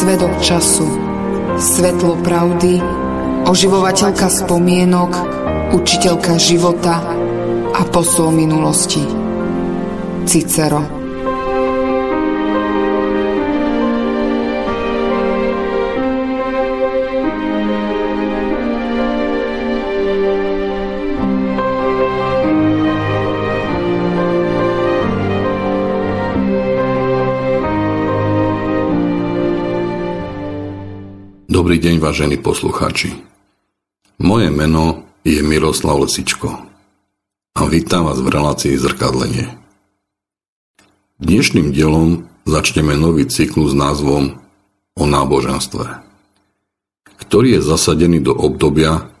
Svedok času, svetlo pravdy, oživovateľka spomienok, učiteľka života a posol minulosti. Cicero Dobrý deň, vážení poslucháči. Moje meno je Miroslav Lesičko a vítam vás v relácii Zrkadlenie. Dnešným dielom začneme nový cyklus s názvom o náboženstve, ktorý je zasadený do obdobia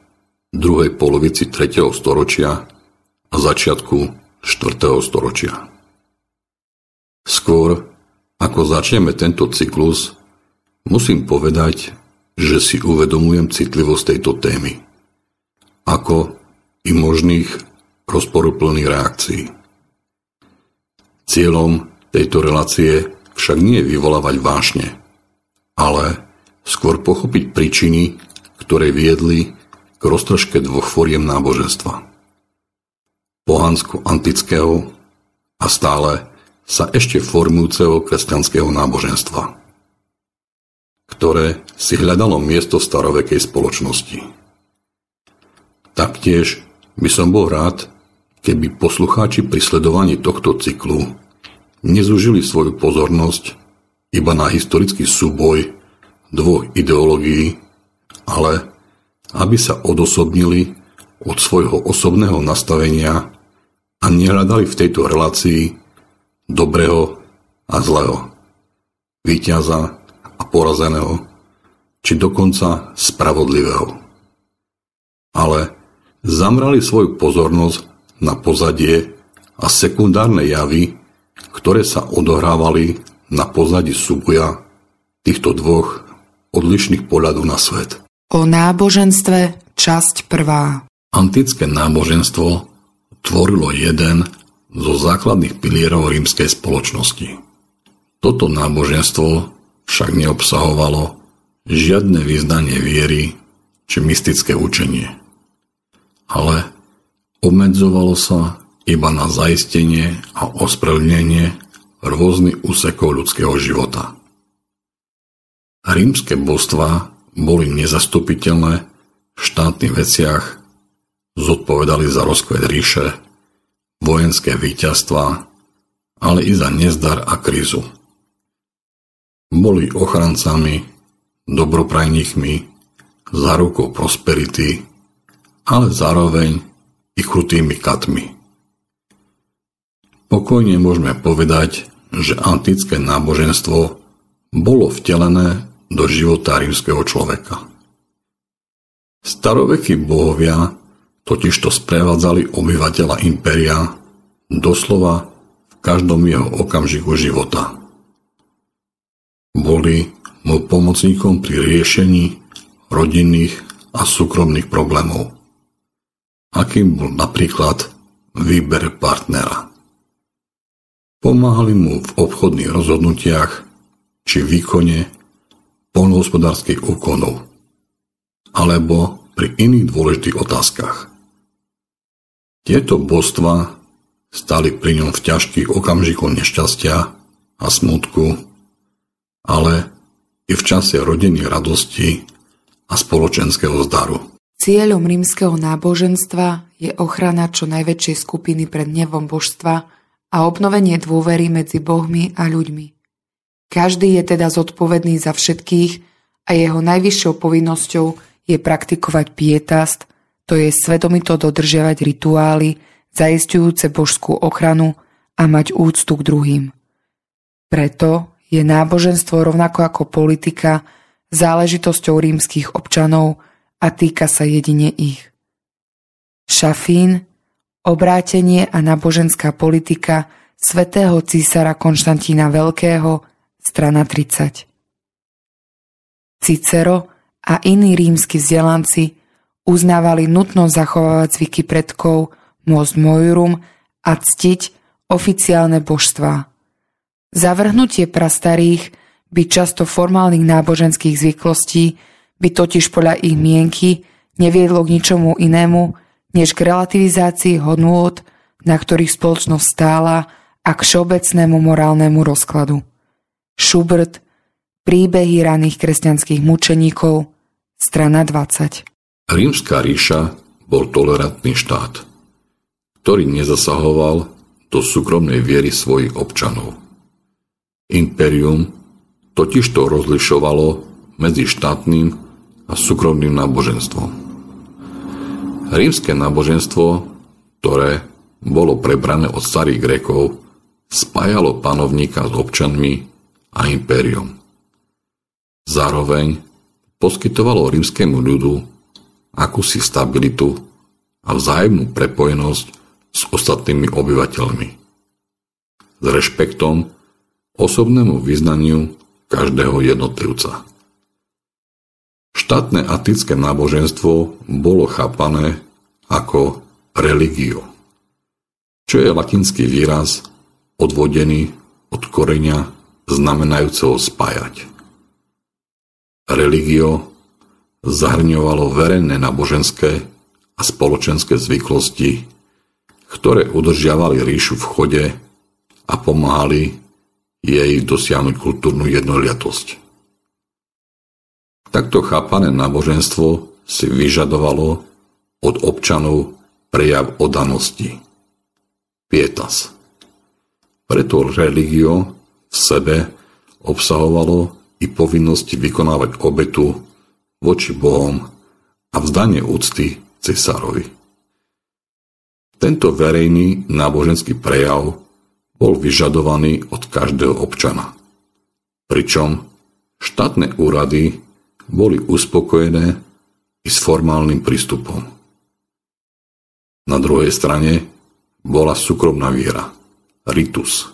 druhej polovici 3. storočia a začiatku 4. storočia. Skôr, ako začneme tento cyklus, musím povedať, že si uvedomujem citlivosť tejto témy, ako i možných rozporuplných reakcií. Cieľom tejto relácie však nie je vyvolávať vášne, ale skôr pochopiť príčiny, ktoré viedli k roztržke dvoch foriem náboženstva. Pohansko-antického a stále sa ešte formujúceho kresťanského náboženstva ktoré si hľadalo miesto starovekej spoločnosti. Taktiež by som bol rád, keby poslucháči pri sledovaní tohto cyklu nezúžili svoju pozornosť iba na historický súboj dvoch ideológií, ale aby sa odosobnili od svojho osobného nastavenia a nehľadali v tejto relácii dobrého a zlého, víťaza porazeného, či dokonca spravodlivého. Ale zamrali svoju pozornosť na pozadie a sekundárne javy, ktoré sa odohrávali na pozadí súboja týchto dvoch odlišných pohľadov na svet. O náboženstve časť prvá. Antické náboženstvo tvorilo jeden zo základných pilierov rímskej spoločnosti. Toto náboženstvo však neobsahovalo žiadne vyznanie viery či mystické učenie. Ale obmedzovalo sa iba na zaistenie a ospravedlnenie rôznych úsekov ľudského života. Rímske božstva boli nezastupiteľné v štátnych veciach, zodpovedali za rozkvet ríše, vojenské víťazstva, ale i za nezdar a krízu. Boli ochrancami, dobroprajníkmi, zárukou prosperity, ale zároveň i krutými katmi. Pokojne môžeme povedať, že antické náboženstvo bolo vtelené do života rímskeho človeka. Starovekí bohovia totižto sprevádzali obyvateľa impéria doslova v každom jeho okamžiku života. Boli mu pomocníkom pri riešení rodinných a súkromných problémov. Akým bol napríklad výber partnera. Pomáhali mu v obchodných rozhodnutiach či výkone polnohospodárskych úkonov alebo pri iných dôležitých otázkach. Tieto božstva stali pri ňom v ťažkých okamžikoch nešťastia a smutku ale i v čase rodiny radosti a spoločenského zdaru. Cieľom rímskeho náboženstva je ochrana čo najväčšej skupiny pred nevom božstva a obnovenie dôvery medzi bohmi a ľuďmi. Každý je teda zodpovedný za všetkých a jeho najvyššou povinnosťou je praktikovať pietast, to je svedomito dodržiavať rituály, zaistujúce božskú ochranu a mať úctu k druhým. Preto je náboženstvo rovnako ako politika záležitosťou rímskych občanov a týka sa jedine ich. Šafín, obrátenie a náboženská politika svätého císara Konštantína Veľkého, strana 30. Cicero a iní rímsky vzdelanci uznávali nutnosť zachovávať zvyky predkov, môcť mojurum a ctiť oficiálne božstvá. Zavrhnutie prastarých byť často formálnych náboženských zvyklostí by totiž podľa ich mienky neviedlo k ničomu inému, než k relativizácii hodnôt, na ktorých spoločnosť stála a k všeobecnému morálnemu rozkladu. Schubert, príbehy raných kresťanských mučeníkov, strana 20. Rímska ríša bol tolerantný štát, ktorý nezasahoval do súkromnej viery svojich občanov. Imperium totiž to rozlišovalo medzi štátnym a súkromným náboženstvom. Rímske náboženstvo, ktoré bolo prebrané od starých Grekov, spájalo panovníka s občanmi a impérium. Zároveň poskytovalo rímskému ľudu akúsi stabilitu a vzájomnú prepojenosť s ostatnými obyvateľmi. S rešpektom osobnému vyznaniu každého jednotlivca. Štátne atické náboženstvo bolo chápané ako religio, čo je latinský výraz odvodený od koreňa znamenajúceho spájať. Religio zahrňovalo verejné náboženské a spoločenské zvyklosti, ktoré udržiavali ríšu v chode a pomáhali jej dosiahnuť kultúrnu jednoliatosť. Takto chápané náboženstvo si vyžadovalo od občanov prejav odanosti. Pietas. Preto religio v sebe obsahovalo i povinnosti vykonávať obetu voči Bohom a vzdanie úcty cesárovi. Tento verejný náboženský prejav bol vyžadovaný od každého občana. Pričom štátne úrady boli uspokojené i s formálnym prístupom. Na druhej strane bola súkromná viera, ritus,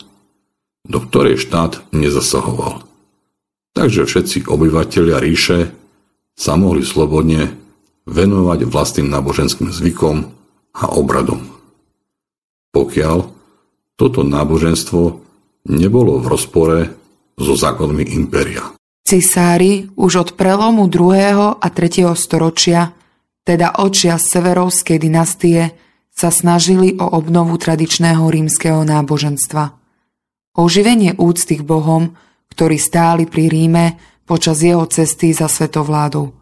do ktorej štát nezasahoval. Takže všetci obyvateľia ríše sa mohli slobodne venovať vlastným náboženským zvykom a obradom. Pokiaľ toto náboženstvo nebolo v rozpore so zákonmi impéria. Cisári už od prelomu 2. a 3. storočia, teda očia severovskej dynastie, sa snažili o obnovu tradičného rímskeho náboženstva. Oživenie úcty k Bohom, ktorí stáli pri Ríme počas jeho cesty za svetovládou.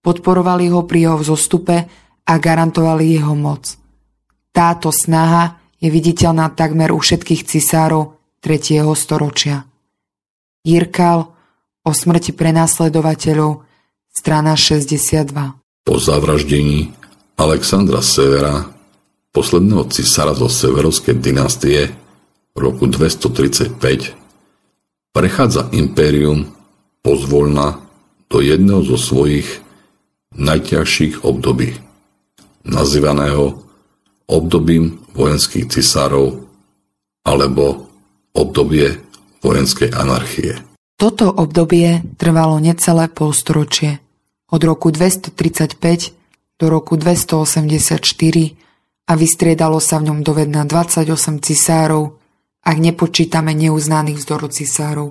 Podporovali ho pri jeho vzostupe a garantovali jeho moc. Táto snaha je viditeľná takmer u všetkých cisárov 3. storočia. Jirkal o smrti prenásledovateľov, strana 62. Po zavraždení Alexandra Severa, posledného cisára zo severovskej dynastie, roku 235 prechádza impérium pozvolna do jedného zo svojich najťažších období, nazývaného obdobím vojenských cisárov alebo obdobie vojenskej anarchie. Toto obdobie trvalo necelé polstoročie, od roku 235 do roku 284 a vystriedalo sa v ňom dovedna 28 cisárov ak nepočítame neuznaných vzdoru cisárov,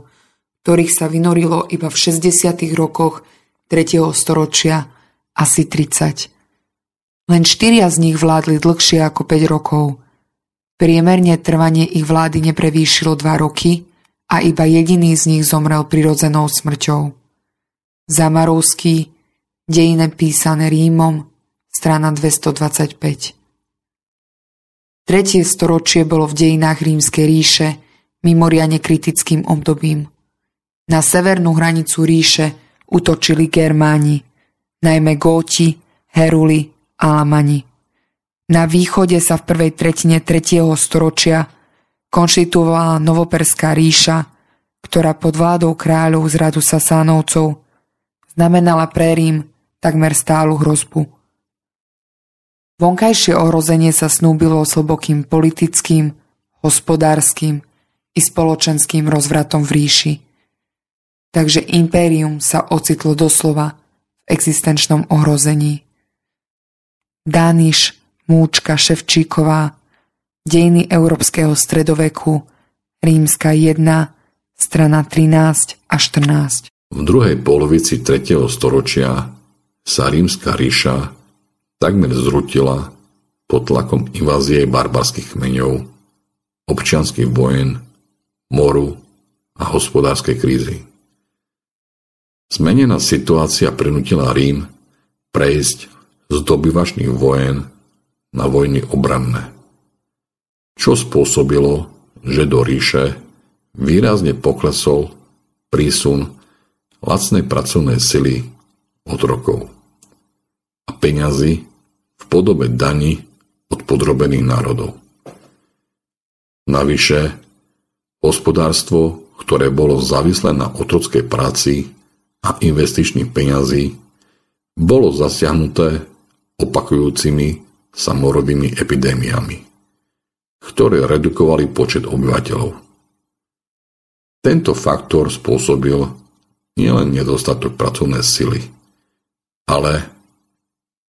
ktorých sa vynorilo iba v 60. rokoch 3. storočia asi 30. Len štyria z nich vládli dlhšie ako 5 rokov. Priemerne trvanie ich vlády neprevýšilo 2 roky a iba jediný z nich zomrel prirodzenou smrťou. Zamarovský, dejine písané Rímom, strana 225. Tretie storočie bolo v dejinách rímskej ríše mimoriadne kritickým obdobím. Na severnú hranicu ríše utočili Germáni, najmä Góti, Heruli a Lamani. Na východe sa v prvej tretine 3. storočia konštituovala Novoperská ríša, ktorá pod vládou kráľov z radu Sasánovcov znamenala pre Rím takmer stálu hrozbu. Vonkajšie ohrozenie sa snúbilo s hlbokým politickým, hospodárskym i spoločenským rozvratom v ríši. Takže impérium sa ocitlo doslova v existenčnom ohrození. Dániš, Múčka, Ševčíková, Dejiny európskeho stredoveku, Rímska 1, strana 13, a 14. V druhej polovici 3. storočia sa rímska ríša takmer zrutila pod tlakom invázie barbarských kmeňov, občianských vojen, moru a hospodárskej krízy. Zmenená situácia prinútila Rím prejsť z dobyvačných vojen na vojny obranné, čo spôsobilo, že do ríše výrazne poklesol prísun lacnej pracovnej sily od rokov a peňazí v podobe daní od podrobených národov. Navyše, hospodárstvo, ktoré bolo závislé na otrockej práci a investičných peňazí, bolo zasiahnuté opakujúcimi samorodými epidémiami, ktoré redukovali počet obyvateľov. Tento faktor spôsobil nielen nedostatok pracovnej sily, ale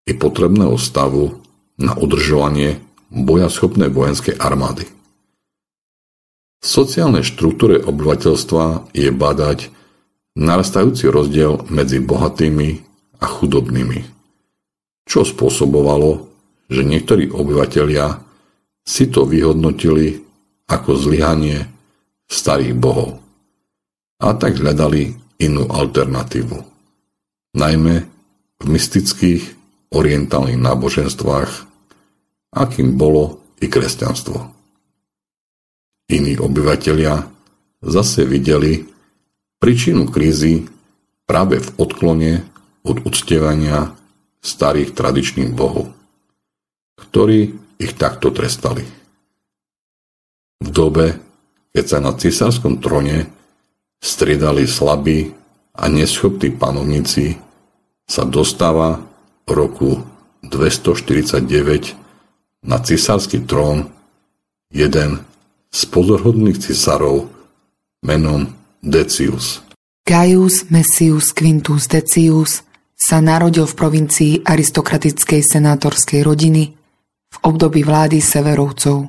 i potrebného stavu na udržovanie bojaschopnej vojenskej armády. V sociálnej štruktúre obyvateľstva je badať narastajúci rozdiel medzi bohatými a chudobnými, čo spôsobovalo, že niektorí obyvateľia si to vyhodnotili ako zlyhanie starých bohov a tak hľadali inú alternatívu. Najmä v mystických orientálnych náboženstvách, akým bolo i kresťanstvo. Iní obyvatelia zase videli príčinu krízy práve v odklone od uctievania starých tradičných bohov, ktorí ich takto trestali. V dobe, keď sa na cisárskom trone striedali slabí a neschopní panovníci, sa dostáva v roku 249 na cisársky trón jeden z pozorhodných cisárov menom Decius. Gaius Messius Quintus Decius sa narodil v provincii aristokratickej senátorskej rodiny v období vlády Severovcov.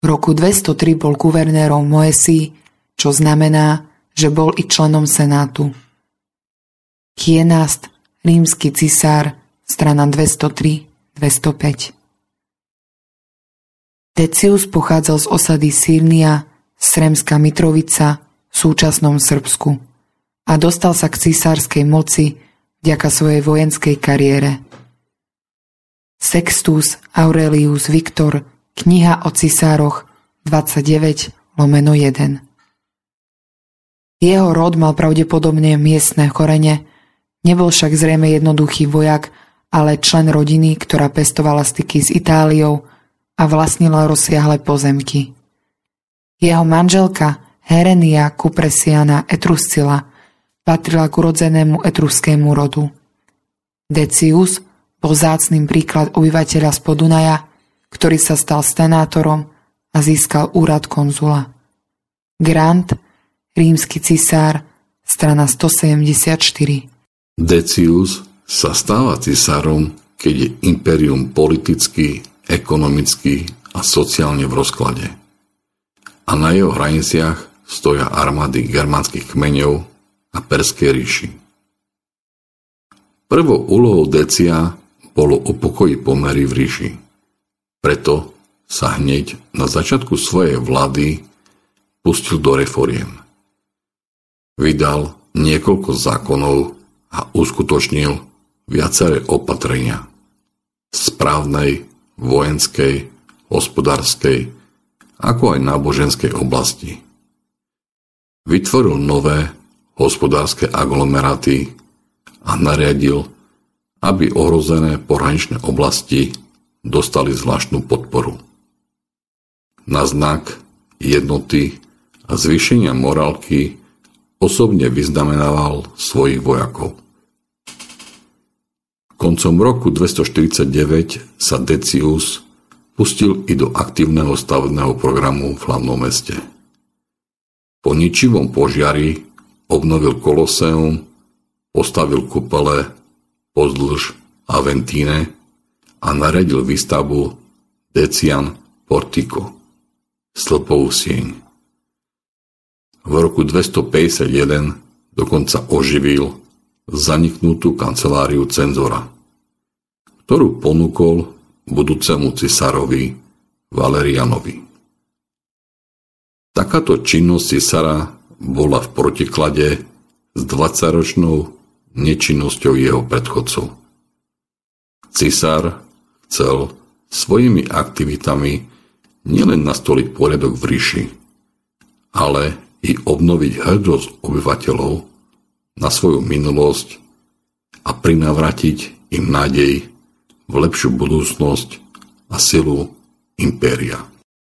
V roku 203 bol guvernérom Moesí, čo znamená, že bol i členom senátu. Kienast, rímsky cisár, strana 203-205. Decius pochádzal z osady Sírnia, Sremská Mitrovica v súčasnom Srbsku a dostal sa k cisárskej moci vďaka svojej vojenskej kariére. Sextus Aurelius Victor, kniha o cisároch 29 lomeno 1. Jeho rod mal pravdepodobne miestne korene, nebol však zrejme jednoduchý vojak, ale člen rodiny, ktorá pestovala styky s Itáliou a vlastnila rozsiahle pozemky. Jeho manželka Herenia Cupresiana Etruscila patrila k urodzenému etruskému rodu. Decius bol zácným príklad obyvateľa z Podunaja, ktorý sa stal senátorom a získal úrad konzula. Grant, rímsky cisár, strana 174. Decius sa stáva cisárom, keď je imperium politicky, ekonomicky a sociálne v rozklade a na jeho hraniciach stoja armády germánskych kmeňov a Perskej ríši. Prvou úlohou Decia bolo upokojiť pomery v ríši. Preto sa hneď na začiatku svojej vlády pustil do reforiem. Vydal niekoľko zákonov a uskutočnil viaceré opatrenia správnej, vojenskej, hospodárskej ako aj náboženskej oblasti. Vytvoril nové hospodárske aglomeráty a nariadil, aby ohrozené pohraničné oblasti dostali zvláštnu podporu. Na znak jednoty a zvýšenia morálky osobne vyznamenával svojich vojakov. Koncom roku 249 sa Decius pustil i do aktívneho stavebného programu v hlavnom meste. Po ničivom požiari obnovil Koloseum, postavil kupele pozdĺž Aventíne a naredil výstavbu Decian Portico, stĺpovú sieň. v roku 251 dokonca oživil zaniknutú kanceláriu cenzora, ktorú ponúkol budúcemu cisárovi Valerianovi. Takáto činnosť cisára bola v protiklade s 20-ročnou nečinnosťou jeho predchodcov. Cisár chcel svojimi aktivitami nielen nastoliť poriadok v ríši, ale i obnoviť hrdosť obyvateľov na svoju minulosť a prinavratiť im nádej v lepšiu budúcnosť a silu impéria.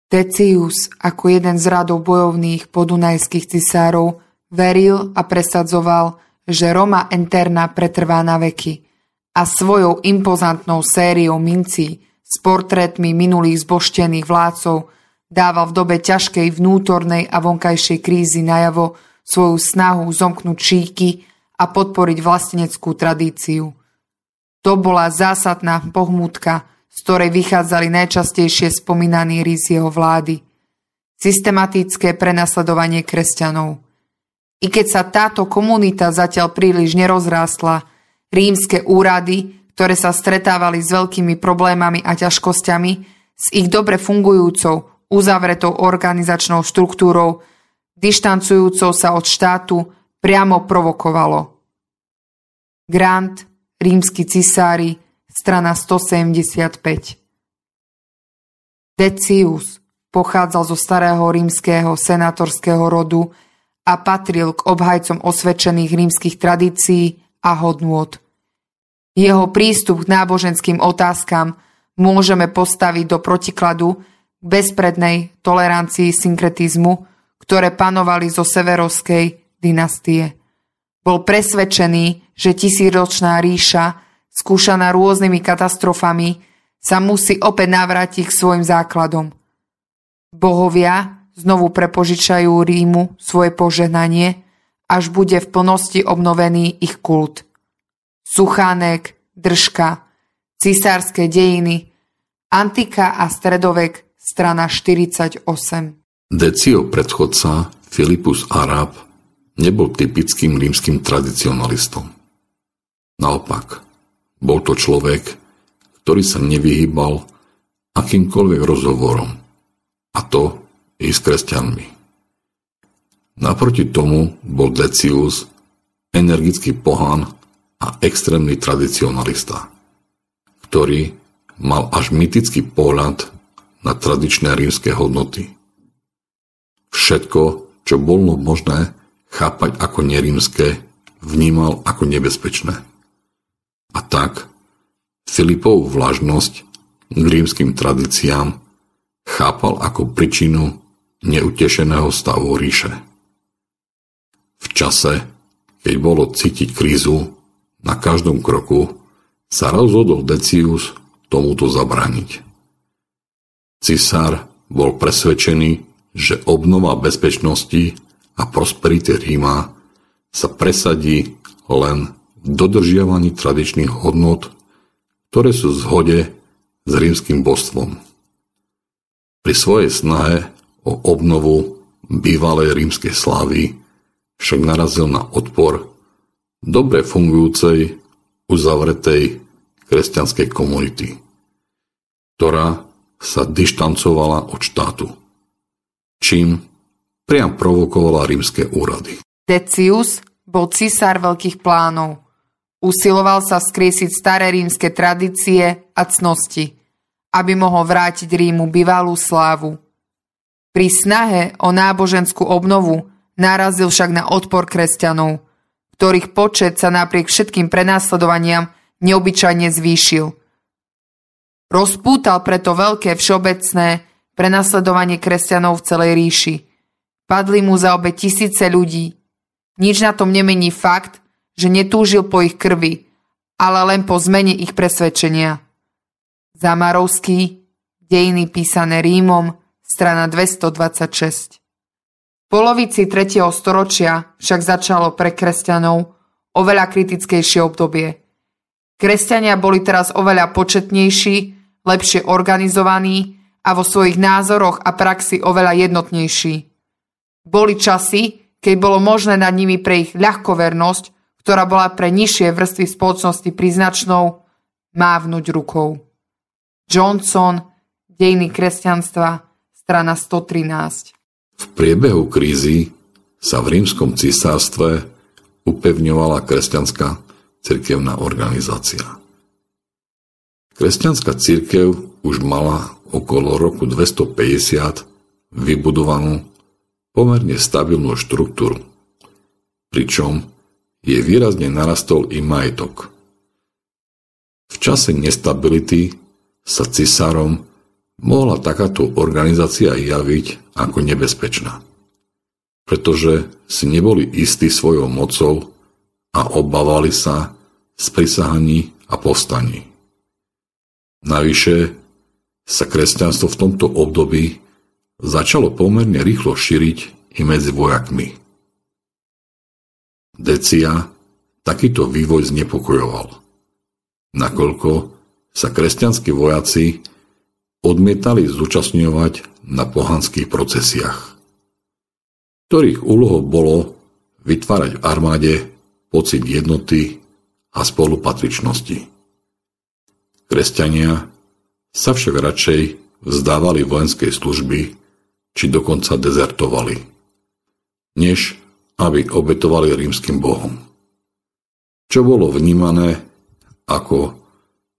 Decius, ako jeden z radov bojovných podunajských cisárov, veril a presadzoval, že Roma Interna pretrvá na veky a svojou impozantnou sériou mincí s portrétmi minulých zboštených vládcov dával v dobe ťažkej vnútornej a vonkajšej krízy najavo svoju snahu zomknúť šíky a podporiť vlasteneckú tradíciu. To bola zásadná pohmutka, z ktorej vychádzali najčastejšie spomínaný rys jeho vlády. Systematické prenasledovanie kresťanov. I keď sa táto komunita zatiaľ príliš nerozrástla, rímske úrady, ktoré sa stretávali s veľkými problémami a ťažkosťami, s ich dobre fungujúcou, uzavretou organizačnou štruktúrou, dištancujúcou sa od štátu, priamo provokovalo. Grant, rímsky cisári, strana 175. Decius pochádzal zo starého rímskeho senátorského rodu a patril k obhajcom osvedčených rímskych tradícií a hodnôt. Jeho prístup k náboženským otázkam môžeme postaviť do protikladu k bezprednej tolerancii synkretizmu, ktoré panovali zo severovskej dynastie. Bol presvedčený, že tisíročná ríša skúšaná rôznymi katastrofami, sa musí opäť navrátiť k svojim základom. Bohovia znovu prepožičajú Rímu svoje požehnanie, až bude v plnosti obnovený ich kult. Suchánek, držka, cisárske dejiny, antika a stredovek, strana 48. Decio predchodca Filipus Arab nebol typickým rímským tradicionalistom. Naopak, bol to človek, ktorý sa nevyhýbal akýmkoľvek rozhovorom, a to i s kresťanmi. Naproti tomu bol Decius energický pohan a extrémny tradicionalista, ktorý mal až mytický pohľad na tradičné rímske hodnoty. Všetko, čo bolo možné chápať ako nerímske, vnímal ako nebezpečné. A tak Filipov vlažnosť k rímským tradíciám chápal ako príčinu neutešeného stavu ríše. V čase, keď bolo cítiť krízu, na každom kroku sa rozhodol Decius tomuto zabrániť. Cisár bol presvedčený, že obnova bezpečnosti a prosperity Ríma sa presadí len dodržiavaní tradičných hodnot, ktoré sú v zhode s rímským božstvom. Pri svojej snahe o obnovu bývalej rímskej slávy však narazil na odpor dobre fungujúcej, uzavretej kresťanskej komunity, ktorá sa dištancovala od štátu, čím priam provokovala rímske úrady. Decius bol cisár veľkých plánov – Usiloval sa skriesiť staré rímske tradície a cnosti, aby mohol vrátiť Rímu bývalú slávu. Pri snahe o náboženskú obnovu narazil však na odpor kresťanov, ktorých počet sa napriek všetkým prenásledovaniam neobyčajne zvýšil. Rozpútal preto veľké všeobecné prenasledovanie kresťanov v celej ríši. Padli mu za obe tisíce ľudí. Nič na tom nemení fakt, že netúžil po ich krvi, ale len po zmene ich presvedčenia. Zamarovský, dejiny písané Rímom, strana 226. V polovici 3. storočia však začalo pre kresťanov oveľa kritickejšie obdobie. Kresťania boli teraz oveľa početnejší, lepšie organizovaní a vo svojich názoroch a praxi oveľa jednotnejší. Boli časy, keď bolo možné nad nimi pre ich ľahkovernosť, ktorá bola pre nižšie vrstvy spoločnosti príznačnou, mávnuť rukou. Johnson, Dejiny kresťanstva, strana 113. V priebehu krízy sa v rímskom cisárstve upevňovala kresťanská cirkevná organizácia. Kresťanská cirkev už mala okolo roku 250 vybudovanú pomerne stabilnú štruktúru, pričom je výrazne narastol i majetok. V čase nestability sa cisárom mohla takáto organizácia javiť ako nebezpečná, pretože si neboli istí svojou mocou a obávali sa z prisahaní a povstaní. Navyše sa kresťanstvo v tomto období začalo pomerne rýchlo šíriť i medzi vojakmi. Decia takýto vývoj znepokojoval nakoľko sa kresťanskí vojaci odmietali zúčastňovať na pohanských procesiách, ktorých úlohou bolo vytvárať v armáde pocit jednoty a spolupatričnosti. Kresťania sa však radšej vzdávali vojenskej služby či dokonca dezertovali, než aby obetovali rímským bohom. Čo bolo vnímané ako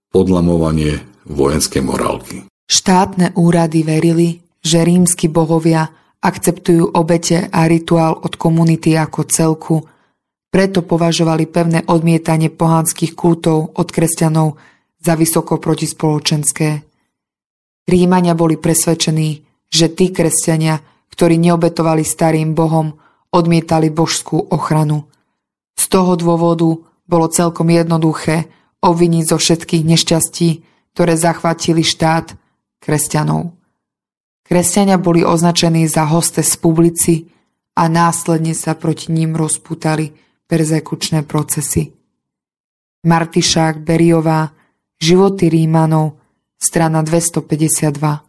podlamovanie vojenskej morálky. Štátne úrady verili, že rímsky bohovia akceptujú obete a rituál od komunity ako celku, preto považovali pevné odmietanie pohanských kultov od kresťanov za vysoko protispoločenské. Rímania boli presvedčení, že tí kresťania, ktorí neobetovali starým bohom, odmietali božskú ochranu. Z toho dôvodu bolo celkom jednoduché obviniť zo všetkých nešťastí, ktoré zachvátili štát kresťanov. Kresťania boli označení za hostes publici a následne sa proti ním rozputali persekučné procesy. Martišák Beriová Životy Rímanov, strana 252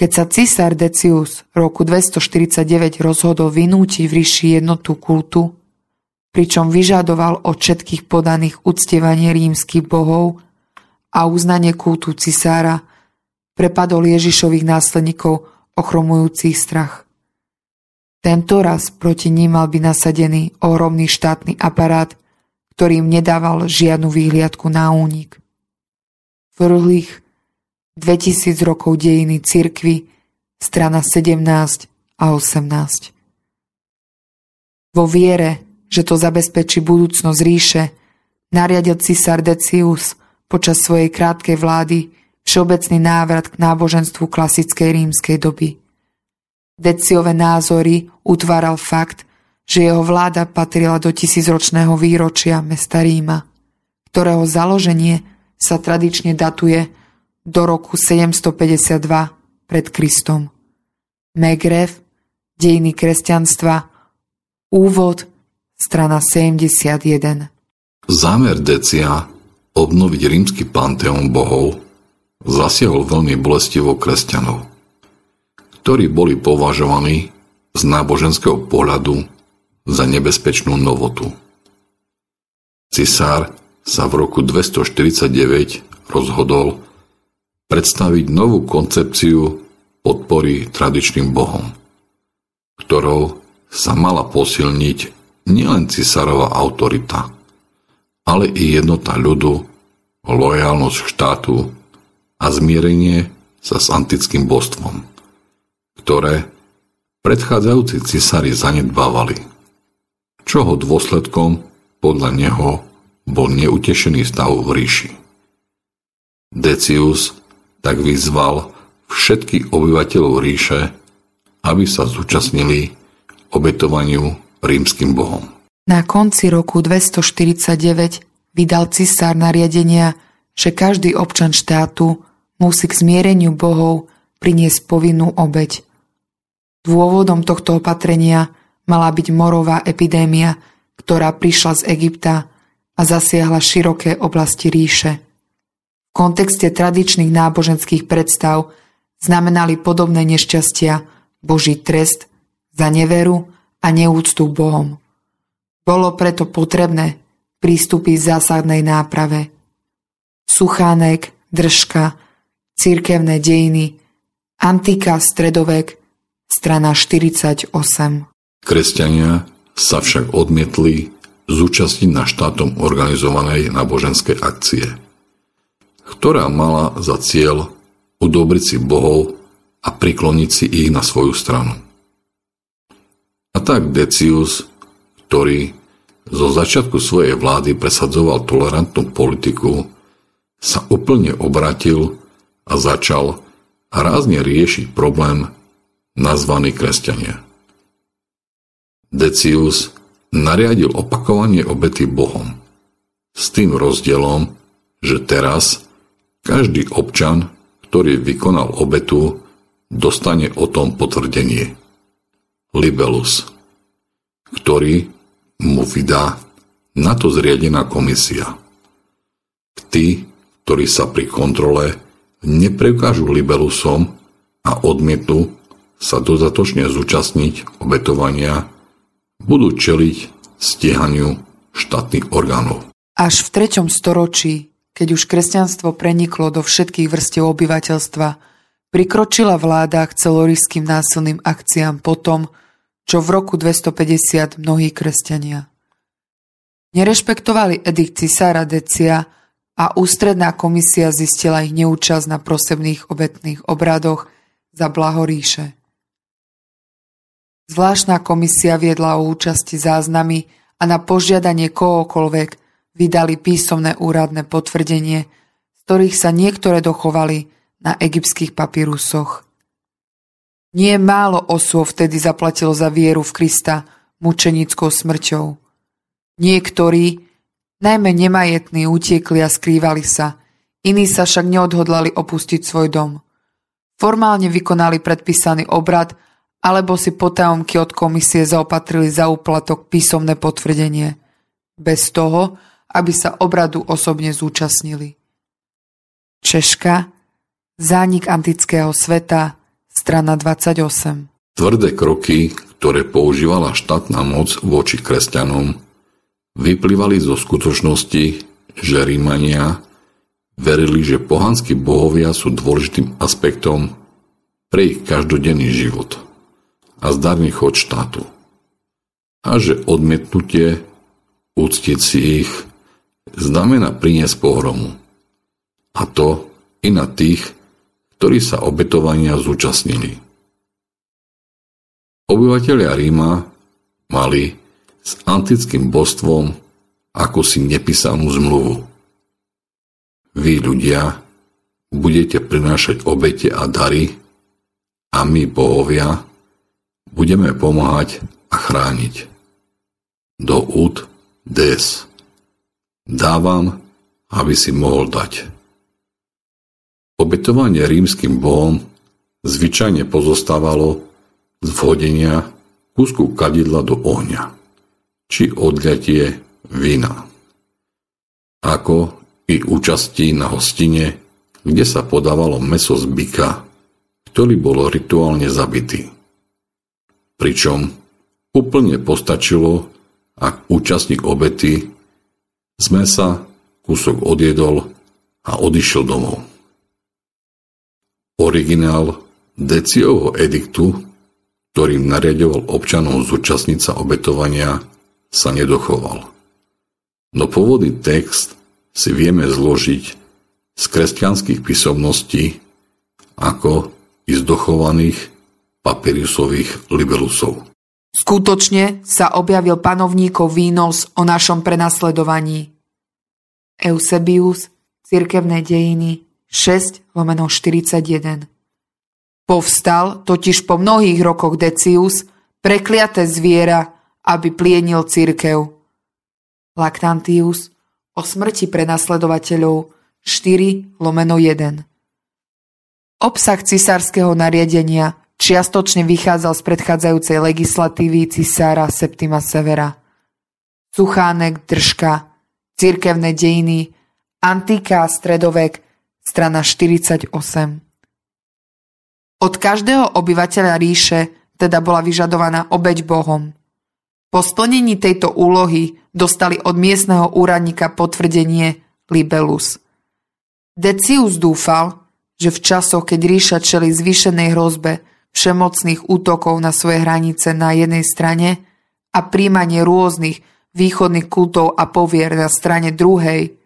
keď sa cisár Decius roku 249 rozhodol vynútiť v ríši jednotu kultu, pričom vyžadoval od všetkých podaných uctievanie rímskych bohov a uznanie kultu cisára, prepadol Ježišových následníkov ochromujúcich strach. Tento raz proti ním mal byť nasadený ohromný štátny aparát, ktorým nedával žiadnu výhliadku na únik. Vrhlých 2000 rokov dejiny cirkvy, strana 17 a 18. Vo viere, že to zabezpečí budúcnosť ríše, nariadil cisár Decius počas svojej krátkej vlády všeobecný návrat k náboženstvu klasickej rímskej doby. Deciové názory utváral fakt, že jeho vláda patrila do tisícročného výročia mesta Ríma, ktorého založenie sa tradične datuje do roku 752 pred Kristom. Megrev, dejiny kresťanstva, úvod strana 71. Zámer Decia obnoviť rímsky panteón bohov zasiahol veľmi bolestivo kresťanov, ktorí boli považovaní z náboženského pohľadu za nebezpečnú novotu. Cisár sa v roku 249 rozhodol predstaviť novú koncepciu podpory tradičným bohom, ktorou sa mala posilniť nielen cisárová autorita, ale i jednota ľudu, lojalnosť štátu a zmierenie sa s antickým božstvom, ktoré predchádzajúci cisári zanedbávali, čoho dôsledkom podľa neho bol neutešený stav v ríši. Decius tak vyzval všetkých obyvateľov ríše, aby sa zúčastnili obetovaniu rímským bohom. Na konci roku 249 vydal cisár nariadenia, že každý občan štátu musí k zmiereniu bohov priniesť povinnú obeď. Dôvodom tohto opatrenia mala byť morová epidémia, ktorá prišla z Egypta a zasiahla široké oblasti ríše. V kontexte tradičných náboženských predstav znamenali podobné nešťastia Boží trest za neveru a neúctu Bohom. Bolo preto potrebné prístupy zásadnej náprave. Suchánek, držka, cirkevné dejiny, antika, stredovek, strana 48. Kresťania sa však odmietli zúčastniť na štátom organizovanej náboženskej akcie, ktorá mala za cieľ udobriť si bohov a prikloniť si ich na svoju stranu. A tak Decius, ktorý zo začiatku svojej vlády presadzoval tolerantnú politiku, sa úplne obratil a začal rázne riešiť problém nazvaný kresťania. Decius nariadil opakovanie obety Bohom. S tým rozdielom, že teraz každý občan, ktorý vykonal obetu, dostane o tom potvrdenie. Libelus, ktorý mu vydá na to zriadená komisia. Tí, ktorí sa pri kontrole nepreukážu libelusom a odmietnú sa dodatočne zúčastniť obetovania, budú čeliť stiehaniu štátnych orgánov. Až v 3. storočí, keď už kresťanstvo preniklo do všetkých vrstiev obyvateľstva, prikročila vláda k celoríským násilným akciám potom, čo v roku 250 mnohí kresťania. Nerešpektovali edikt cisára Decia a ústredná komisia zistila ich neúčasť na prosebných obetných obradoch za blaho ríše. Zvláštna komisia viedla o účasti záznamy a na požiadanie kohokoľvek vydali písomné úradné potvrdenie, z ktorých sa niektoré dochovali na egyptských papírusoch. Nie málo osôb vtedy zaplatilo za vieru v Krista mučenickou smrťou. Niektorí, najmä nemajetní, utiekli a skrývali sa, iní sa však neodhodlali opustiť svoj dom. Formálne vykonali predpísaný obrad alebo si potajomky od komisie zaopatrili za úplatok písomné potvrdenie, bez toho, aby sa obradu osobne zúčastnili. Češka, zánik antického sveta, Strana 28. Tvrdé kroky, ktoré používala štátna moc voči kresťanom, vyplývali zo skutočnosti, že Rímania verili, že pohanskí bohovia sú dôležitým aspektom pre ich každodenný život a zdarný chod štátu. A že odmietnutie úctiť si ich znamená priniesť pohromu. A to i na tých, ktorí sa obetovania zúčastnili. Obyvatelia Ríma mali s antickým božstvom ako si nepísanú zmluvu. Vy ľudia budete prinášať obete a dary a my, bohovia, budeme pomáhať a chrániť. Do úd des. Dávam, aby si mohol dať. Obetovanie rímským bohom zvyčajne pozostávalo z vhodenia kúsku kadidla do ohňa, či odľatie vína. Ako i účastí na hostine, kde sa podávalo meso z byka, ktorý bol rituálne zabitý. Pričom úplne postačilo, ak účastník obety z mesa kúsok odjedol a odišiel domov. Originál Deciovho ediktu, ktorým nariadoval občanom zúčastniť sa obetovania, sa nedochoval. No pôvodný text si vieme zložiť z kresťanských písomností ako i z dochovaných papirusových libelusov. Skutočne sa objavil panovníkov výnos o našom prenasledovaní. Eusebius, Cirkevné dejiny, 6 lomeno 41. Povstal totiž po mnohých rokoch Decius prekliaté zviera, aby plienil církev. Lactantius o smrti prenasledovateľov 4 lomeno 1. Obsah cisárskeho nariadenia čiastočne vychádzal z predchádzajúcej legislatívy cisára Septima Severa. Suchánek, držka, cirkevné dejiny, antika a stredovek – strana 48. Od každého obyvateľa ríše teda bola vyžadovaná obeď Bohom. Po splnení tejto úlohy dostali od miestneho úradníka potvrdenie Libelus. Decius dúfal, že v časoch, keď ríša čeli zvýšenej hrozbe všemocných útokov na svoje hranice na jednej strane a príjmanie rôznych východných kultov a povier na strane druhej,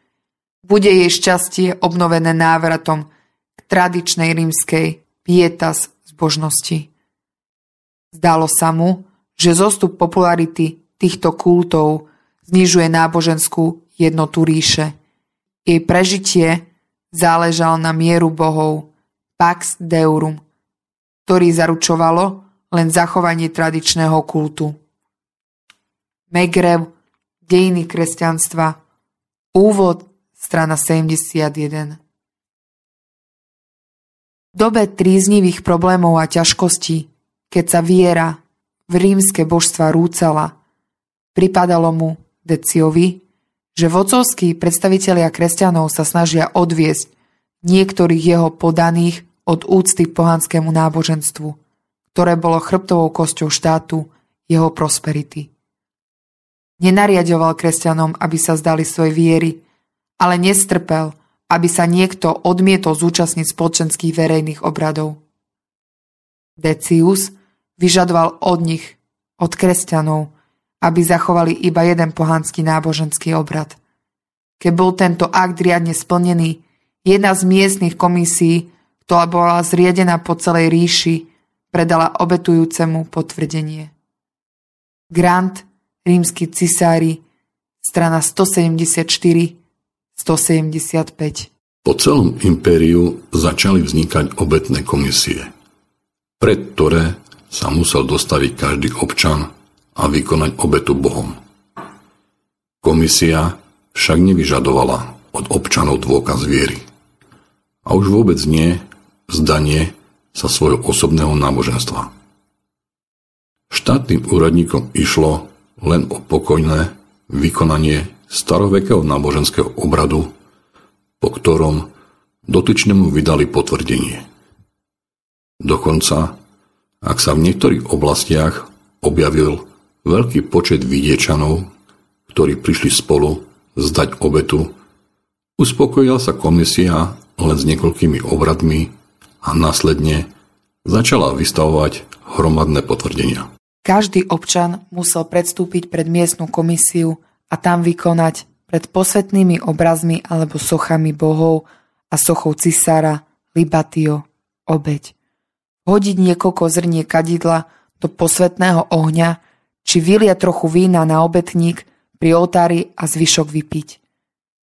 bude jej šťastie obnovené návratom k tradičnej rímskej pietas zbožnosti. Zdalo sa mu, že zostup popularity týchto kultov znižuje náboženskú jednotu ríše. Jej prežitie záležal na mieru bohov Pax Deurum, ktorý zaručovalo len zachovanie tradičného kultu. Megrev, Dejiny kresťanstva, Úvod, strana 71 V dobe tríznivých problémov a ťažkostí, keď sa viera v rímske božstva rúcala, pripadalo mu, Deciovi, že vocovskí predstavitelia kresťanov sa snažia odviesť niektorých jeho podaných od úcty k pohanskému náboženstvu, ktoré bolo chrbtovou kosťou štátu jeho prosperity. Nenariadoval kresťanom, aby sa zdali svojej viery, ale nestrpel, aby sa niekto odmietol zúčastniť spoločenských verejných obradov. Decius vyžadoval od nich, od kresťanov, aby zachovali iba jeden pohanský náboženský obrad. Keď bol tento akt riadne splnený, jedna z miestnych komisí, ktorá bola zriedená po celej ríši, predala obetujúcemu potvrdenie. Grant, rímsky cisári, strana 174-175 Po celom impériu začali vznikať obetné komisie, pred ktoré sa musel dostaviť každý občan a vykonať obetu Bohom. Komisia však nevyžadovala od občanov dôkaz viery. A už vôbec nie zdanie sa svojho osobného náboženstva. Štátnym úradníkom išlo len o pokojné vykonanie starovekého náboženského obradu, po ktorom dotyčnému vydali potvrdenie. Dokonca, ak sa v niektorých oblastiach objavil veľký počet vidiečanov, ktorí prišli spolu zdať obetu, uspokojila sa komisia len s niekoľkými obradmi a následne začala vystavovať hromadné potvrdenia. Každý občan musel predstúpiť pred miestnu komisiu a tam vykonať pred posvetnými obrazmi alebo sochami bohov a sochou cisára Libatio obeď. Hodiť niekoľko zrnie kadidla do posvetného ohňa či vylia trochu vína na obetník pri oltári a zvyšok vypiť.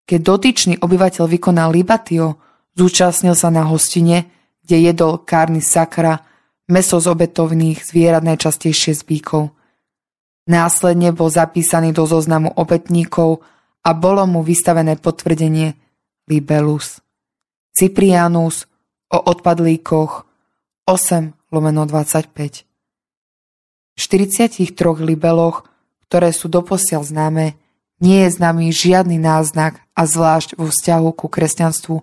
Keď dotyčný obyvateľ vykonal libatio, zúčastnil sa na hostine, kde jedol kárny sakra, meso z obetovných zvierat najčastejšie z bíkov. Následne bol zapísaný do zoznamu obetníkov a bolo mu vystavené potvrdenie Libelus. Cyprianus o odpadlíkoch 8 lomeno 25. 43 libeloch, ktoré sú doposiaľ známe, nie je známy žiadny náznak a zvlášť vo vzťahu ku kresťanstvu,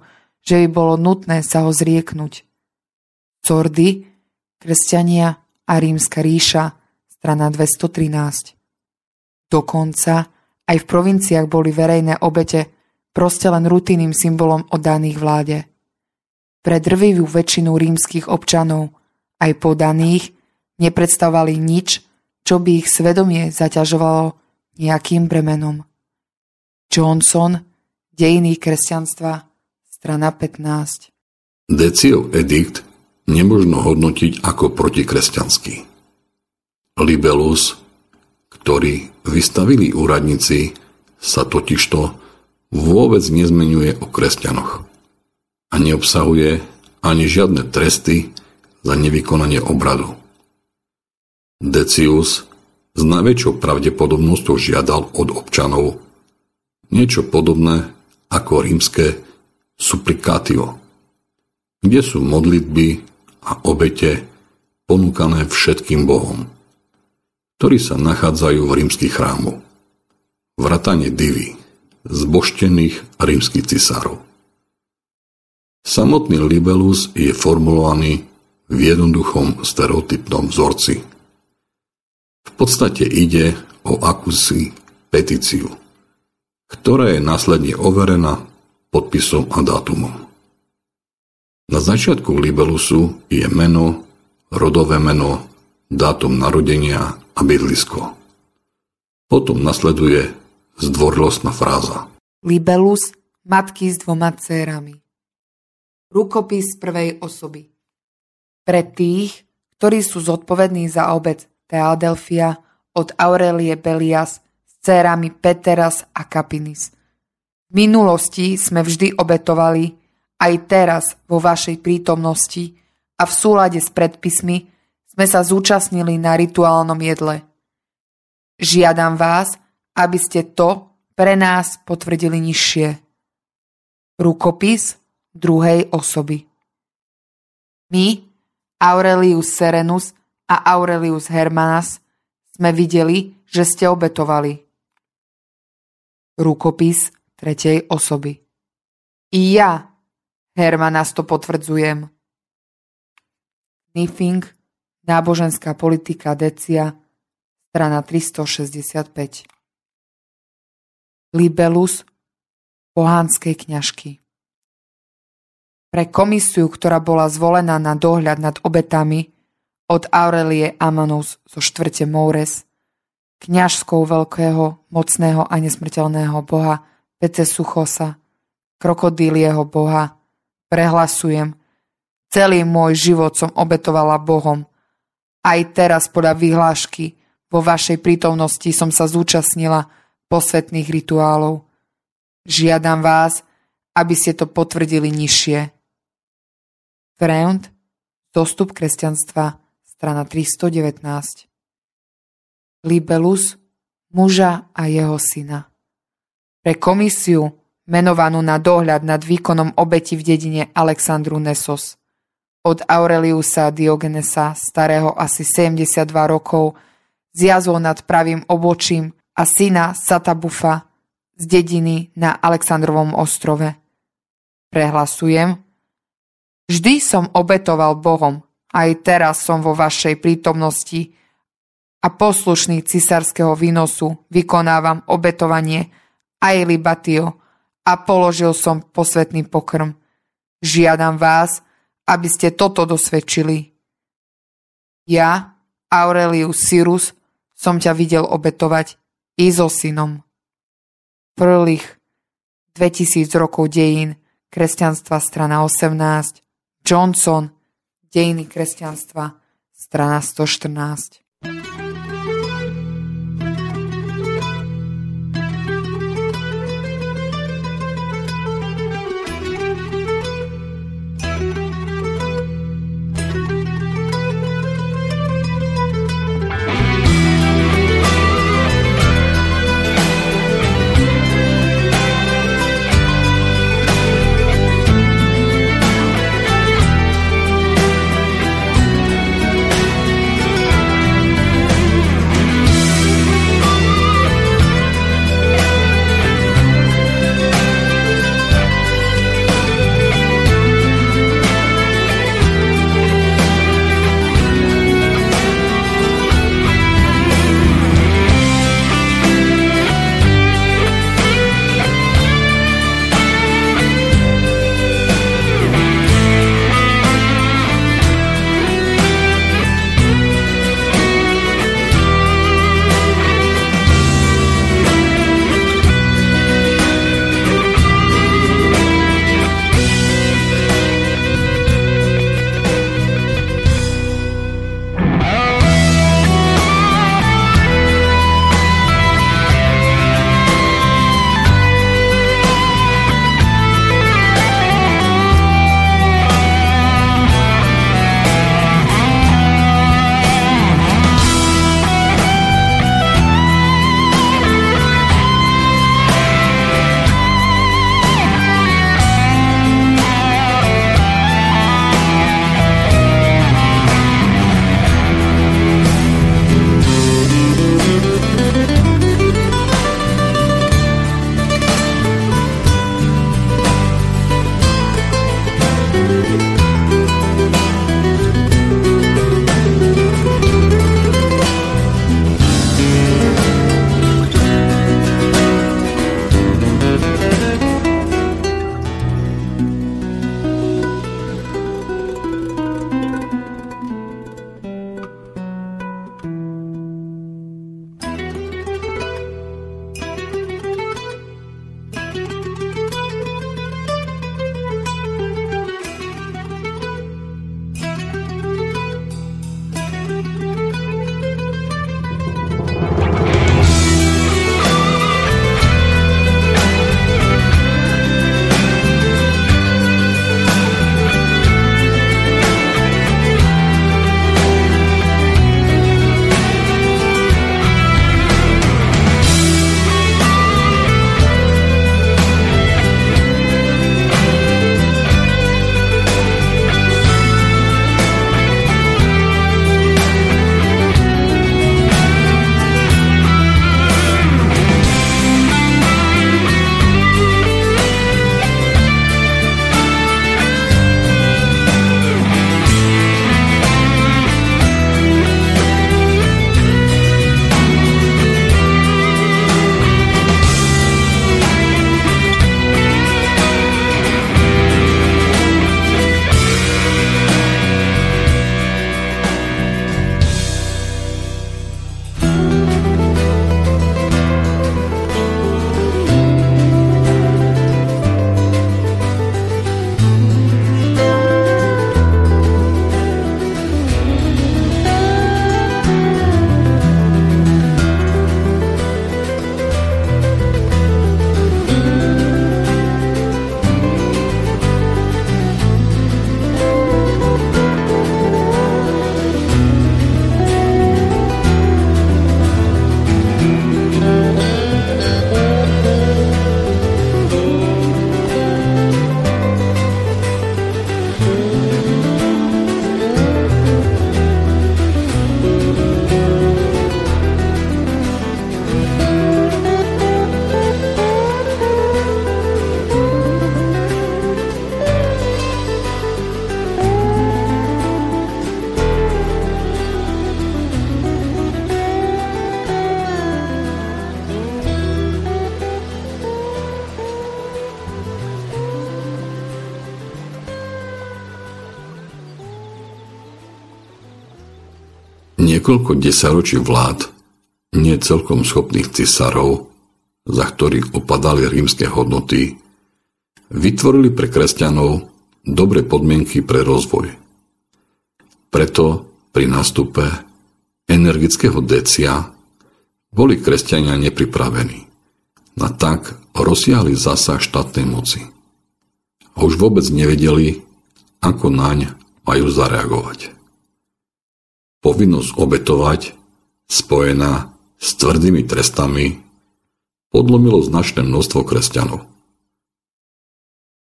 že by bolo nutné sa ho zrieknúť. Cordy, kresťania a rímska ríša, strana 213. Dokonca aj v provinciách boli verejné obete proste len rutinným symbolom oddaných vláde. Pre drvivú väčšinu rímskych občanov, aj podaných, nepredstavovali nič, čo by ich svedomie zaťažovalo nejakým bremenom. Johnson, Dejiny kresťanstva, strana 15. Deciov edikt nemožno hodnotiť ako protikresťanský. Libelus, ktorý vystavili úradníci, sa totižto vôbec nezmenuje o kresťanoch a neobsahuje ani žiadne tresty za nevykonanie obradu. Decius s najväčšou pravdepodobnosťou žiadal od občanov niečo podobné ako rímske supplicatio, kde sú modlitby a obete ponúkané všetkým bohom, ktorí sa nachádzajú v rímskych chrámu. Vratanie divy, zboštených rímskych cisárov. Samotný libelus je formulovaný v jednoduchom stereotypnom vzorci – v podstate ide o akúsi petíciu, ktorá je následne overená podpisom a dátumom. Na začiatku libelusu je meno, rodové meno, dátum narodenia a bydlisko. Potom nasleduje zdvorilostná fráza. Libelus, matky s dvoma dcérami. Rukopis prvej osoby. Pre tých, ktorí sú zodpovední za obec Theadelphia od Aurelie Belias s dcérami Peteras a Kapinis. V minulosti sme vždy obetovali, aj teraz vo vašej prítomnosti a v súlade s predpismi sme sa zúčastnili na rituálnom jedle. Žiadam vás, aby ste to pre nás potvrdili nižšie. Rukopis druhej osoby. My, Aurelius Serenus a Aurelius Hermanas, sme videli, že ste obetovali. Rukopis tretej osoby. I ja, Hermanas, to potvrdzujem. Nifing Náboženská politika Decia, strana 365. Libelus pohánskej kňažky. Pre komisiu, ktorá bola zvolená na dohľad nad obetami od Aurelie Amanus zo štvrte Moures, kňažskou veľkého, mocného a nesmrteľného boha Pece Suchosa, krokodílieho boha, prehlasujem, celý môj život som obetovala Bohom, aj teraz podľa vyhlášky vo vašej prítomnosti som sa zúčastnila posvetných rituálov. Žiadam vás, aby ste to potvrdili nižšie. Freund, Dostup kresťanstva, strana 319. Libelus, muža a jeho syna. Pre komisiu, menovanú na dohľad nad výkonom obeti v dedine Alexandru Nesos – od Aureliusa Diogenesa, starého asi 72 rokov, zjazol nad pravým obočím a syna Satabufa z dediny na Aleksandrovom ostrove. Prehlasujem, vždy som obetoval Bohom, aj teraz som vo vašej prítomnosti a poslušný cisárskeho výnosu vykonávam obetovanie aj libatio a položil som posvetný pokrm. Žiadam vás, aby ste toto dosvedčili. Ja, Aurelius Cyrus, som ťa videl obetovať i so synom. Prvých 2000 rokov dejín kresťanstva strana 18, Johnson, dejiny kresťanstva strana 114. niekoľko desaťročí vlád, nie celkom schopných cisárov, za ktorých opadali rímske hodnoty, vytvorili pre kresťanov dobré podmienky pre rozvoj. Preto pri nástupe energického decia boli kresťania nepripravení na tak rozsiahly zásah štátnej moci. A už vôbec nevedeli, ako naň majú zareagovať. Povinnosť obetovať, spojená s tvrdými trestami, podlomilo značné množstvo kresťanov.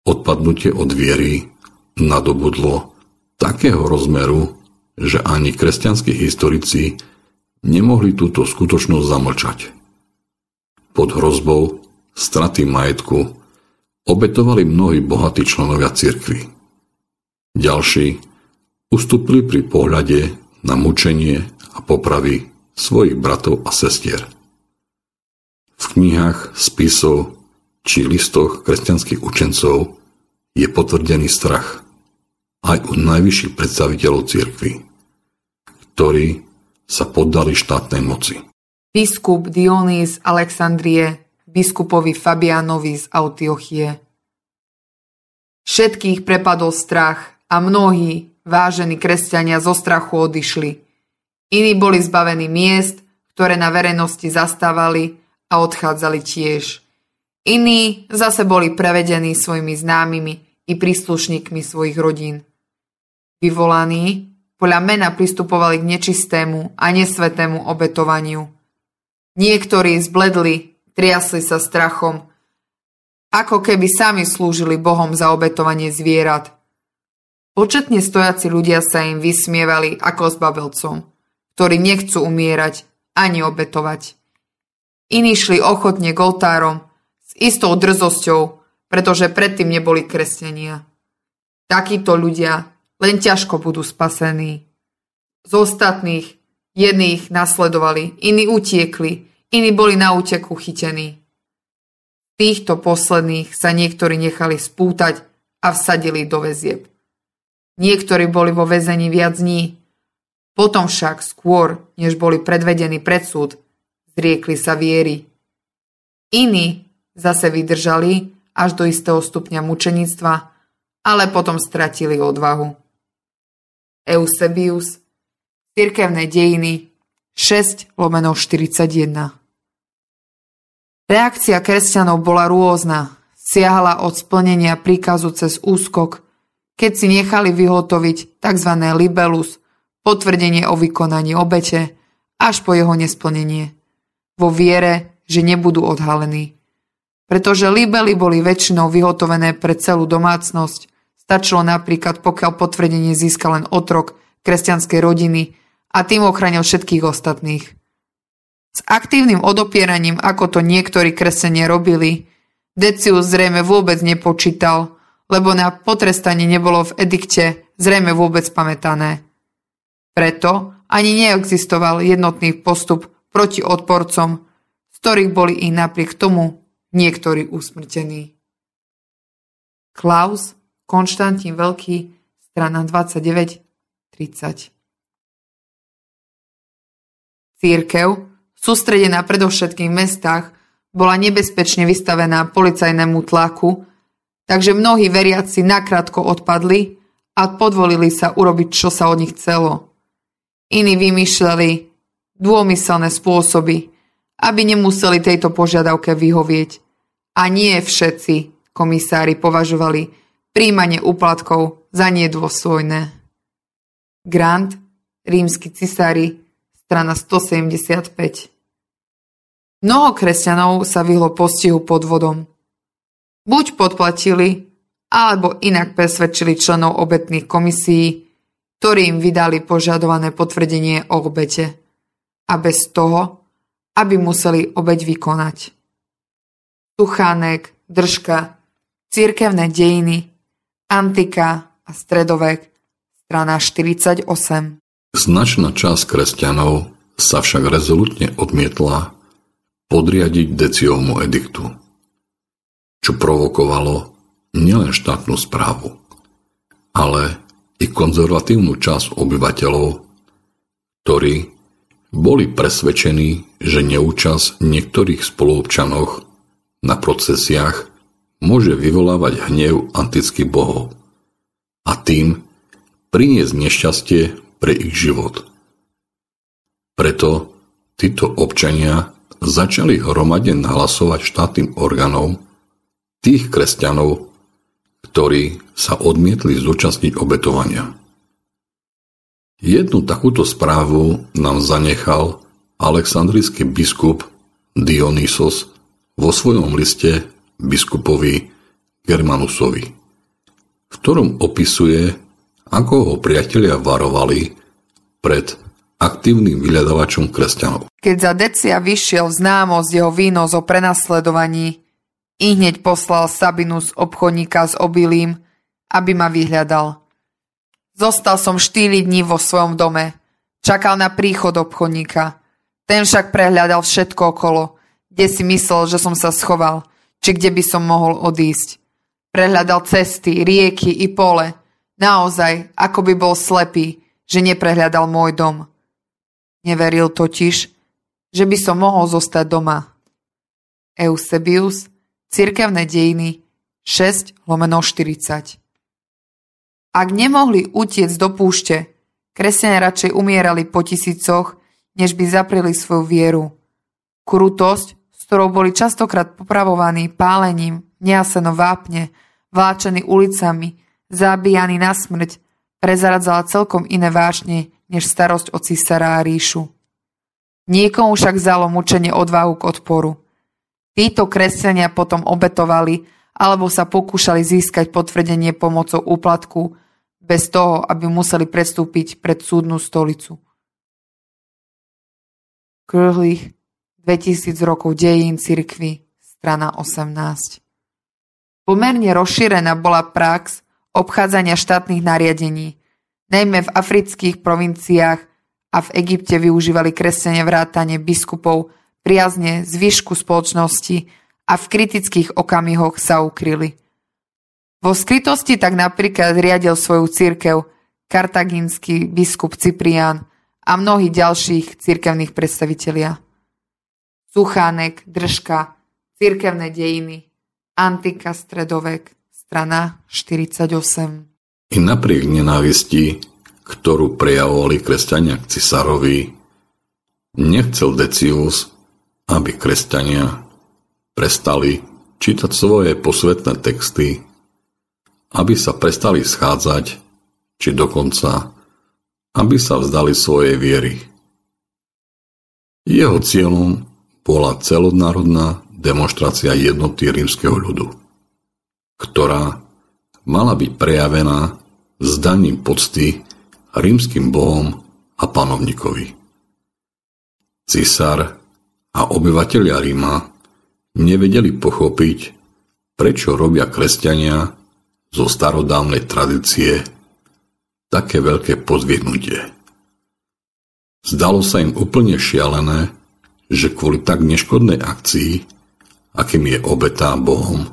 Odpadnutie od viery nadobudlo takého rozmeru, že ani kresťanskí historici nemohli túto skutočnosť zamlčať. Pod hrozbou straty majetku obetovali mnohí bohatí členovia cirkvy. Ďalší ustúpili pri pohľade na mučenie a popravy svojich bratov a sestier. V knihách, spisov či listoch kresťanských učencov je potvrdený strach aj u najvyšších predstaviteľov cirkvy, ktorí sa poddali štátnej moci. Biskup Dionys Alexandrie biskupovi Fabianovi z Autiochie. Všetkých prepadol strach a mnohí vážení kresťania zo strachu odišli. Iní boli zbavení miest, ktoré na verejnosti zastávali a odchádzali tiež. Iní zase boli prevedení svojimi známymi i príslušníkmi svojich rodín. Vyvolaní podľa mena pristupovali k nečistému a nesvetému obetovaniu. Niektorí zbledli, triasli sa strachom, ako keby sami slúžili Bohom za obetovanie zvierat. Početne stojaci ľudia sa im vysmievali ako s babelcom, ktorí nechcú umierať ani obetovať. Iní šli ochotne k oltárom s istou drzosťou, pretože predtým neboli kresťania. Takíto ľudia len ťažko budú spasení. Z ostatných jedných nasledovali, iní utiekli, iní boli na úteku chytení. Týchto posledných sa niektorí nechali spútať a vsadili do väzieb. Niektorí boli vo väzení viac dní. Potom však skôr, než boli predvedení pred súd, zriekli sa viery. Iní zase vydržali až do istého stupňa mučeníctva, ale potom stratili odvahu. Eusebius, Cirkevné dejiny 6 lomeno 41. Reakcia kresťanov bola rôzna. Siahala od splnenia príkazu cez úskok, keď si nechali vyhotoviť tzv. libelus, potvrdenie o vykonaní obete, až po jeho nesplnenie. Vo viere, že nebudú odhalení. Pretože libely boli väčšinou vyhotovené pre celú domácnosť, Stačilo napríklad, pokiaľ potvrdenie získa len otrok kresťanskej rodiny a tým ochránil všetkých ostatných. S aktívnym odopieraním, ako to niektorí kresťania robili, Decius zrejme vôbec nepočítal, lebo na potrestanie nebolo v edikte zrejme vôbec pamätané. Preto ani neexistoval jednotný postup proti odporcom, z ktorých boli i napriek tomu niektorí usmrtení. Klaus Konštantín Veľký, strana 29-30. Církev, sústredená predovšetkým v mestách, bola nebezpečne vystavená policajnému tlaku, takže mnohí veriaci nakrátko odpadli a podvolili sa urobiť, čo sa od nich chcelo. Iní vymýšľali dômyselné spôsoby, aby nemuseli tejto požiadavke vyhovieť. A nie všetci komisári považovali príjmanie úplatkov za nedôstojné. Grant, rímsky cisári, strana 175. Mnoho kresťanov sa vyhlo postihu podvodom. Buď podplatili, alebo inak presvedčili členov obetných komisí, ktorí im vydali požadované potvrdenie o obete. A bez toho, aby museli obeť vykonať. Tuchánek, držka, církevné dejiny, Antika a stredovek, strana 48. Značná časť kresťanov sa však rezolutne odmietla podriadiť Deciovmu ediktu, čo provokovalo nielen štátnu správu, ale i konzervatívnu časť obyvateľov, ktorí boli presvedčení, že neúčasť niektorých spoluobčanoch na procesiách môže vyvolávať hnev antických bohov a tým priniesť nešťastie pre ich život. Preto títo občania začali hromadne nahlasovať štátnym orgánom tých kresťanov, ktorí sa odmietli zúčastniť obetovania. Jednu takúto správu nám zanechal aleksandrijský biskup Dionysos vo svojom liste biskupovi Germanusovi, v ktorom opisuje, ako ho priatelia varovali pred aktívnym vyľadovačom kresťanov. Keď za Decia vyšiel známosť jeho výnos o prenasledovaní, i hneď poslal Sabinus obchodníka s obilím, aby ma vyhľadal. Zostal som 4 dní vo svojom dome. Čakal na príchod obchodníka. Ten však prehľadal všetko okolo, kde si myslel, že som sa schoval, či kde by som mohol odísť. Prehľadal cesty, rieky i pole. Naozaj, ako by bol slepý, že neprehľadal môj dom. Neveril totiž, že by som mohol zostať doma. Eusebius, Cirkevné dejiny 6 lomeno 40 ak nemohli utiecť do púšte, kresťania radšej umierali po tisícoch, než by zaprili svoju vieru. Krutosť, s ktorou boli častokrát popravovaní pálením, nejaseno vápne, vláčení ulicami, zabíjani na smrť, prezradzala celkom iné vášne, než starosť o císara a ríšu. Niekomu však vzalo mučenie odvahu k odporu. Títo kresťania potom obetovali alebo sa pokúšali získať potvrdenie pomocou úplatku bez toho, aby museli predstúpiť pred súdnu stolicu. Krhlých 2000 rokov dejín cirkvy, strana 18. Pomerne rozšírená bola prax obchádzania štátnych nariadení. Najmä v afrických provinciách a v Egypte využívali kresťania vrátane biskupov priazne zvyšku spoločnosti a v kritických okamihoch sa ukryli. Vo skrytosti tak napríklad riadil svoju církev kartagínsky biskup Cyprián a mnohí ďalších církevných predstavitelia. Suchánek, Držka, Církevné dejiny, Antika stredovek, strana 48. I napriek nenávisti, ktorú prejavovali kresťania k cisárovi, nechcel Decius, aby kresťania prestali čítať svoje posvetné texty, aby sa prestali schádzať, či dokonca, aby sa vzdali svojej viery. Jeho cieľom bola celodnárodná demonstrácia jednoty rímskeho ľudu, ktorá mala byť prejavená zdaním pocty rímským bohom a panovníkovi. Cisár a obyvateľia Ríma nevedeli pochopiť, prečo robia kresťania zo starodávnej tradície také veľké pozviehnutie. Zdalo sa im úplne šialené, že kvôli tak neškodnej akcii, akým je obetá Bohom,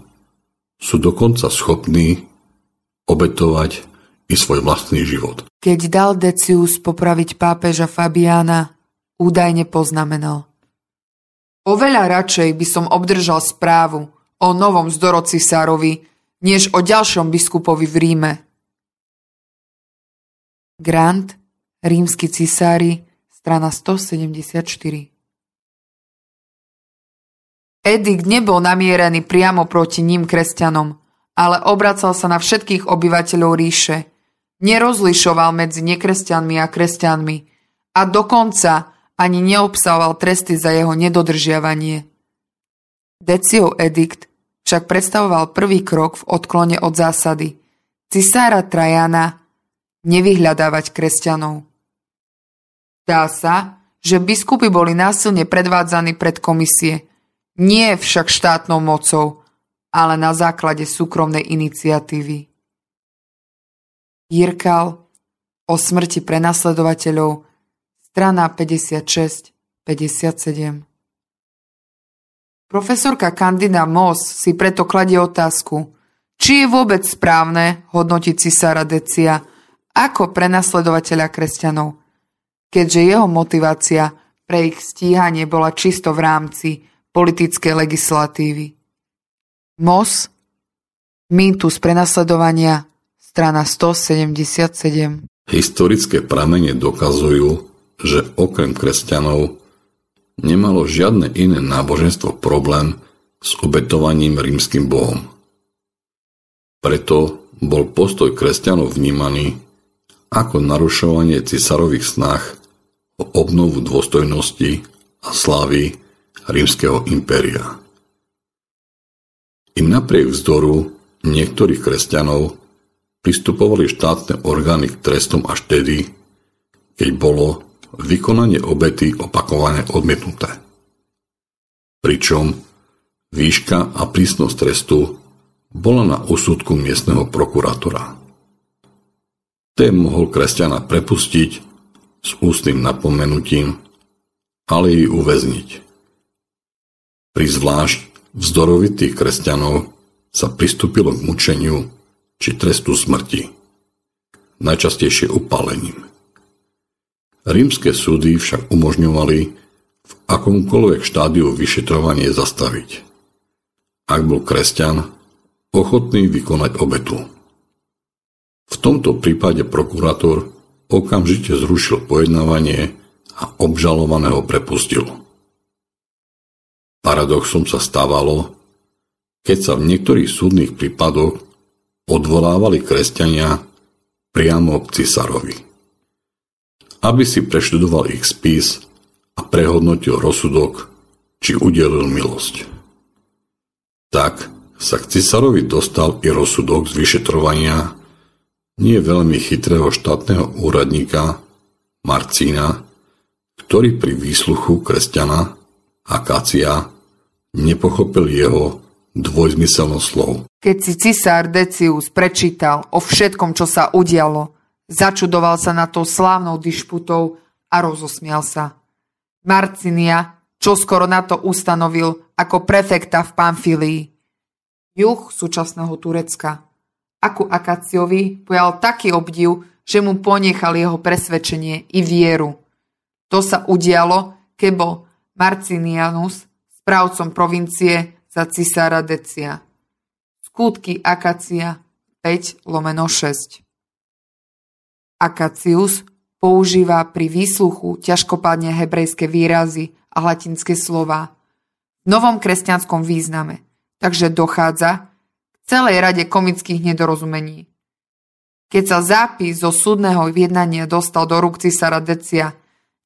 sú dokonca schopní obetovať i svoj vlastný život. Keď dal Decius popraviť pápeža Fabiána, údajne poznamenal. Oveľa radšej by som obdržal správu o novom zdoroci Sárovi, než o ďalšom biskupovi v Ríme. Grant, rímsky cisári, strana 174 Edikt nebol namierený priamo proti ním kresťanom, ale obracal sa na všetkých obyvateľov ríše. Nerozlišoval medzi nekresťanmi a kresťanmi a dokonca ani neobsahoval tresty za jeho nedodržiavanie. Decio edikt však predstavoval prvý krok v odklone od zásady cisára Trajana nevyhľadávať kresťanov. Dá sa, že biskupy boli násilne predvádzaní pred komisie, nie však štátnou mocou, ale na základe súkromnej iniciatívy. Jirkal o smrti prenasledovateľov strana 56-57. Profesorka Candida Moss si preto kladie otázku, či je vôbec správne hodnotiť cisára Decia ako prenasledovateľa kresťanov, keďže jeho motivácia pre ich stíhanie bola čisto v rámci politickej legislatívy. MOS Mýtus prenasledovania strana 177 Historické pramene dokazujú, že okrem kresťanov nemalo žiadne iné náboženstvo problém s obetovaním rímským bohom. Preto bol postoj kresťanov vnímaný ako narušovanie cisarových snách o obnovu dôstojnosti a slávy rímskeho impéria. Im napriek vzdoru niektorých kresťanov pristupovali štátne orgány k trestom až tedy, keď bolo vykonanie obety opakované odmietnuté. Pričom výška a prísnosť trestu bola na úsudku miestneho prokurátora. Ten mohol kresťana prepustiť s ústnym napomenutím, ale jej uväzniť. Pri zvlášť vzdorovitých kresťanov sa pristúpilo k mučeniu či trestu smrti, najčastejšie upálením. Rímske súdy však umožňovali v akomkoľvek štádiu vyšetrovanie zastaviť. Ak bol kresťan ochotný vykonať obetu. V tomto prípade prokurátor okamžite zrušil pojednávanie a obžalovaného prepustil. Paradoxom sa stávalo, keď sa v niektorých súdnych prípadoch odvolávali kresťania priamo k cisárovi. Aby si preštudoval ich spis a prehodnotil rozsudok, či udelil milosť. Tak sa k cisárovi dostal i rozsudok z vyšetrovania nie veľmi chytrého štátneho úradníka Marcína, ktorý pri výsluchu kresťana Akácia nepochopil jeho dvojzmyselnosť slov. Keď si cisár Decius prečítal o všetkom, čo sa udialo, začudoval sa na tou slávnou dišputou a rozosmial sa. Marcinia čo skoro na to ustanovil ako prefekta v Pamfilii. Juh súčasného Turecka. Aku Akaciovi pojal taký obdiv, že mu ponechal jeho presvedčenie i vieru. To sa udialo, keď bol Marcinianus správcom provincie za cisára Decia. Skutky Akacia 5 lomeno 6 Akacius používa pri výsluchu ťažkopádne hebrejské výrazy a latinské slova v novom kresťanskom význame takže dochádza k celej rade komických nedorozumení. Keď sa zápis zo súdneho jednania dostal do rúk cisára Decia,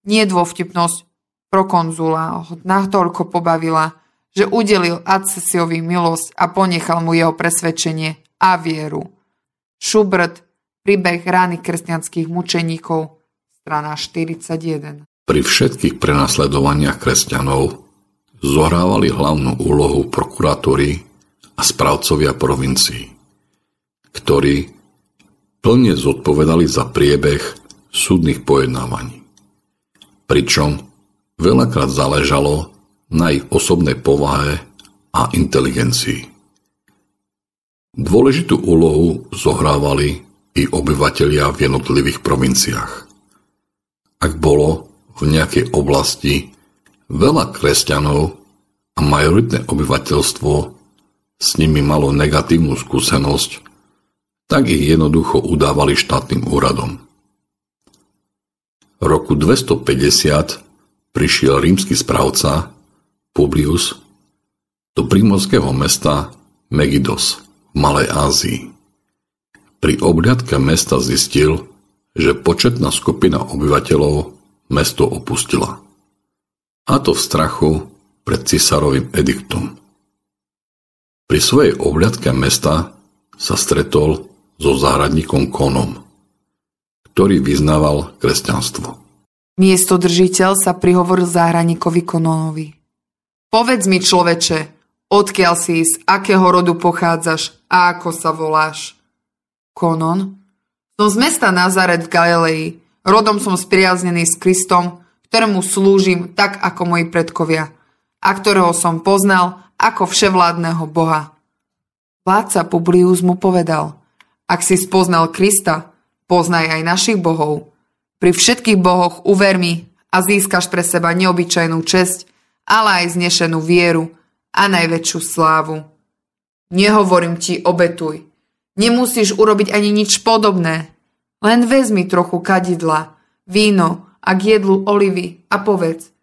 nie dôvtipnosť prokonzula ho natoľko pobavila, že udelil Adcesiovi milosť a ponechal mu jeho presvedčenie a vieru. Schubert, príbeh rány kresťanských mučeníkov, strana 41. Pri všetkých prenasledovaniach kresťanov zohrávali hlavnú úlohu prokurátori a správcovia provincií, ktorí plne zodpovedali za priebeh súdnych pojednávaní. Pričom veľakrát záležalo na ich osobnej povahe a inteligencii. Dôležitú úlohu zohrávali i obyvatelia v jednotlivých provinciách. Ak bolo v nejakej oblasti Veľa kresťanov a majoritné obyvateľstvo s nimi malo negatívnu skúsenosť, tak ich jednoducho udávali štátnym úradom. V roku 250 prišiel rímsky správca Publius do primorského mesta Megidos v Malej Ázii. Pri obľadke mesta zistil, že početná skupina obyvateľov mesto opustila a to v strachu pred cisárovým ediktom. Pri svojej obľadke mesta sa stretol so záhradníkom Konom, ktorý vyznával kresťanstvo. Miestodržiteľ sa prihovoril záhradníkovi Kononovi. Povedz mi, človeče, odkiaľ si, z akého rodu pochádzaš a ako sa voláš? Konon? Som z mesta Nazaret v Galilei. Rodom som spriaznený s Kristom, ktorému slúžim tak ako moji predkovia a ktorého som poznal ako vševládneho Boha. Vládca Publius mu povedal, ak si spoznal Krista, poznaj aj našich bohov. Pri všetkých bohoch uver mi a získaš pre seba neobyčajnú česť, ale aj znešenú vieru a najväčšiu slávu. Nehovorím ti obetuj. Nemusíš urobiť ani nič podobné. Len vezmi trochu kadidla, víno a k jedlu olivy a povedz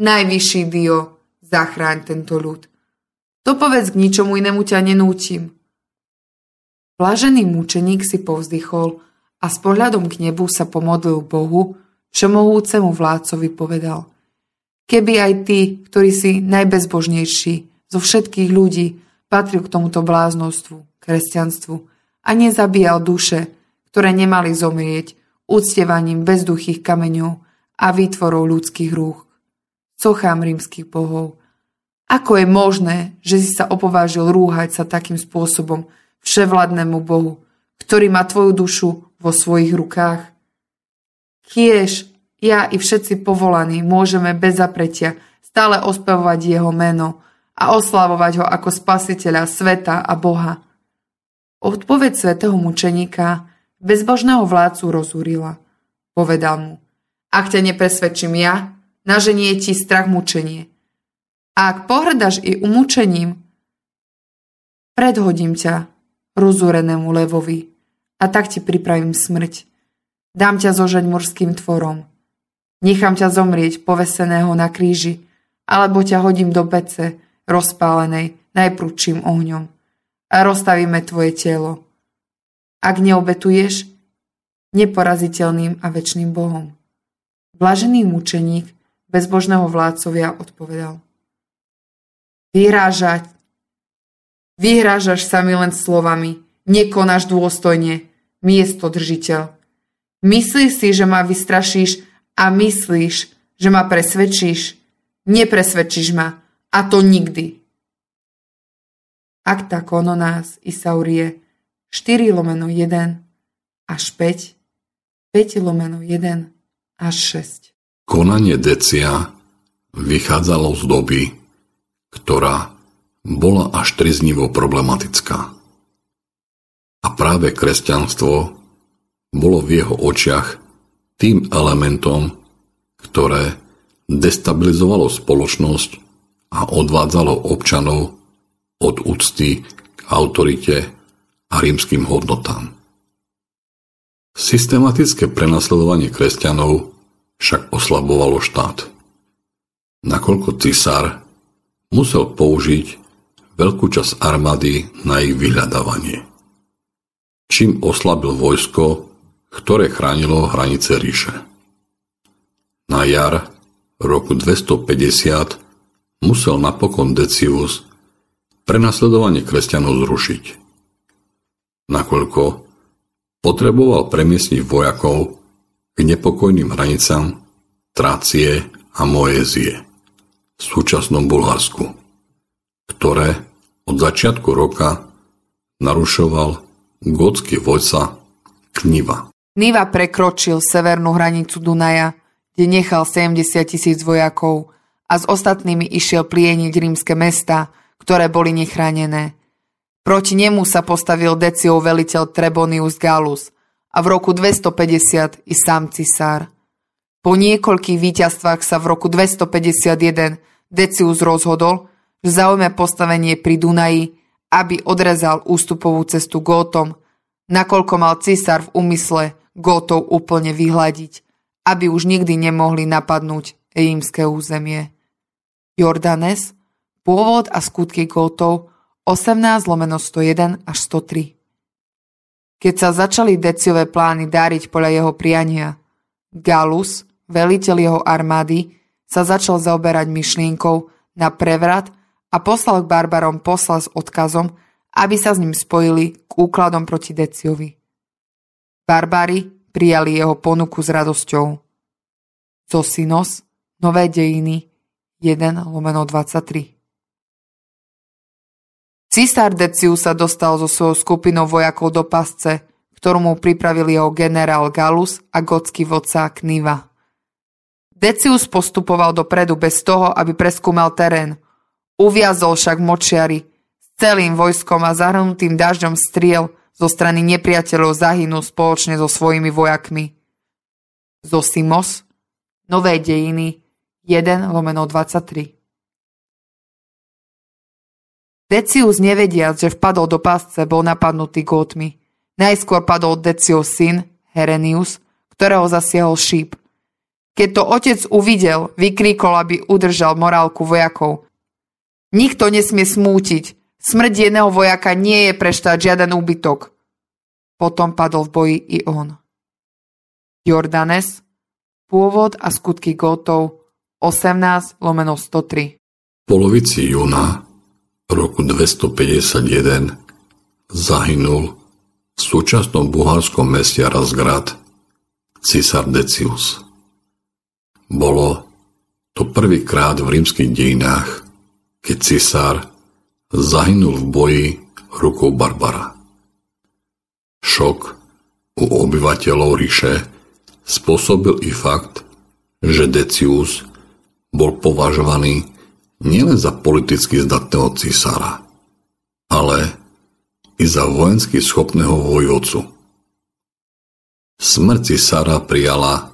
Najvyšší Dio, zachráň tento ľud. To povedz k ničomu inému ťa nenútim. Blažený mučeník si povzdychol a s pohľadom k nebu sa pomodlil Bohu, všemohúcemu vládcovi povedal. Keby aj ty, ktorý si najbezbožnejší zo všetkých ľudí, patril k tomuto bláznostvu, kresťanstvu a nezabíjal duše, ktoré nemali zomrieť úctevaním bezduchých kameňov a výtvorov ľudských rúch. Sochám rímskych bohov. Ako je možné, že si sa opovážil rúhať sa takým spôsobom vševladnému Bohu, ktorý má tvoju dušu vo svojich rukách. Kiež ja i všetci povolaní môžeme bez zapretia stále ospevovať jeho meno a oslavovať ho ako spasiteľa sveta a Boha. Odpoveď svetého mučeníka bezbožného vládcu rozúrila. Povedal mu, ak ťa nepresvedčím ja, naženie ti strach mučenie. A ak pohrdaš i umúčením, predhodím ťa rozúrenému levovi a tak ti pripravím smrť. Dám ťa zožať morským tvorom. Nechám ťa zomrieť poveseného na kríži, alebo ťa hodím do pece, rozpálenej najprúčším ohňom a rozstavíme tvoje telo. Ak neobetuješ, neporaziteľným a väčšným Bohom. Blažený mučeník bezbožného vládcovia odpovedal. Vyhrážať. Vyhrážaš sa mi len slovami, nekonáš dôstojne, miesto držiteľ. Myslíš si, že ma vystrašíš a myslíš, že ma presvedčíš. Nepresvedčíš ma, a to nikdy. Akta kononás Isaurie 4 lomeno 1 až 5, 5 lomeno 1 až 6. Konanie Decia vychádzalo z doby, ktorá bola až triznivo problematická. A práve kresťanstvo bolo v jeho očiach tým elementom, ktoré destabilizovalo spoločnosť a odvádzalo občanov od úcty k autorite a rímským hodnotám. Systematické prenasledovanie kresťanov však oslabovalo štát. Nakoľko cisár musel použiť veľkú časť armády na ich vyhľadávanie. Čím oslabil vojsko, ktoré chránilo hranice ríše. Na jar roku 250 musel napokon Decius prenasledovanie kresťanov zrušiť. Nakoľko potreboval premiesniť vojakov k nepokojným hranicám Trácie a Moézie v súčasnom Bulharsku, ktoré od začiatku roka narušoval gótsky vojca Kniva. Niva prekročil severnú hranicu Dunaja, kde nechal 70 tisíc vojakov a s ostatnými išiel plieniť rímske mesta, ktoré boli nechránené. Proti nemu sa postavil Deciov veliteľ Trebonius Galus a v roku 250 i sám cisár. Po niekoľkých víťazstvách sa v roku 251 Decius rozhodol, že zaujme postavenie pri Dunaji, aby odrezal ústupovú cestu Gótom, nakoľko mal cisár v úmysle Gótov úplne vyhľadiť, aby už nikdy nemohli napadnúť rímske územie. Jordanes, pôvod a skutky Gótov 18 lomeno 101 až 103 Keď sa začali Deciové plány dáriť podľa jeho priania, Galus, veliteľ jeho armády, sa začal zaoberať myšlienkou na prevrat a poslal k barbarom posla s odkazom, aby sa s ním spojili k úkladom proti Deciovi. Barbári prijali jeho ponuku s radosťou. Zosinos, Nové dejiny, 1 lomeno 23 Cisár Decius sa dostal so svojou skupinou vojakov do pasce, ktorú mu pripravil jeho generál Galus a gocký vodca Kniva. Decius postupoval dopredu bez toho, aby preskúmal terén. Uviazol však močiari s celým vojskom a zahrnutým dažďom striel zo strany nepriateľov zahynul spoločne so svojimi vojakmi. Zosimos, Nové dejiny 1 lomeno 23. Decius nevediac, že vpadol do pásce, bol napadnutý gótmi. Najskôr padol Decius syn, Herenius, ktorého zasiahol šíp. Keď to otec uvidel, vykríkol, aby udržal morálku vojakov. Nikto nesmie smútiť. Smrť jedného vojaka nie je pre štát žiaden úbytok. Potom padol v boji i on. Jordanes, pôvod a skutky Gótov, 18 lomeno 103. V polovici júna roku 251 zahynul v súčasnom bulharskom meste Razgrad cisár Decius. Bolo to prvýkrát v rímskych dejinách, keď cisár zahynul v boji rukou Barbara. Šok u obyvateľov ríše spôsobil i fakt, že Decius bol považovaný nielen za politicky zdatného cisára, ale i za vojensky schopného vojvodcu. Smrť cisára prijala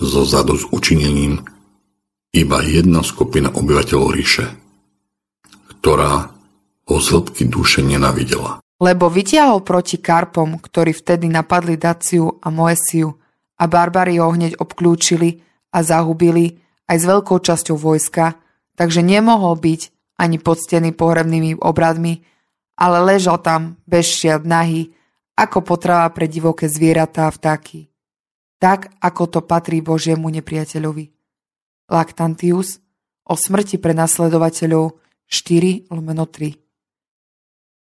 zo zadu s učinením iba jedna skupina obyvateľov ríše, ktorá ho z hĺbky duše nenavidela. Lebo vytiahol proti Karpom, ktorí vtedy napadli Daciu a Moesiu a barbari ho hneď obklúčili a zahubili aj s veľkou časťou vojska, takže nemohol byť ani poctený pohrebnými obradmi, ale ležal tam bez šiat nahy, ako potrava pre divoké zvieratá a vtáky. Tak, ako to patrí Božiemu nepriateľovi. Lactantius o smrti pre nasledovateľov 4 lomeno 3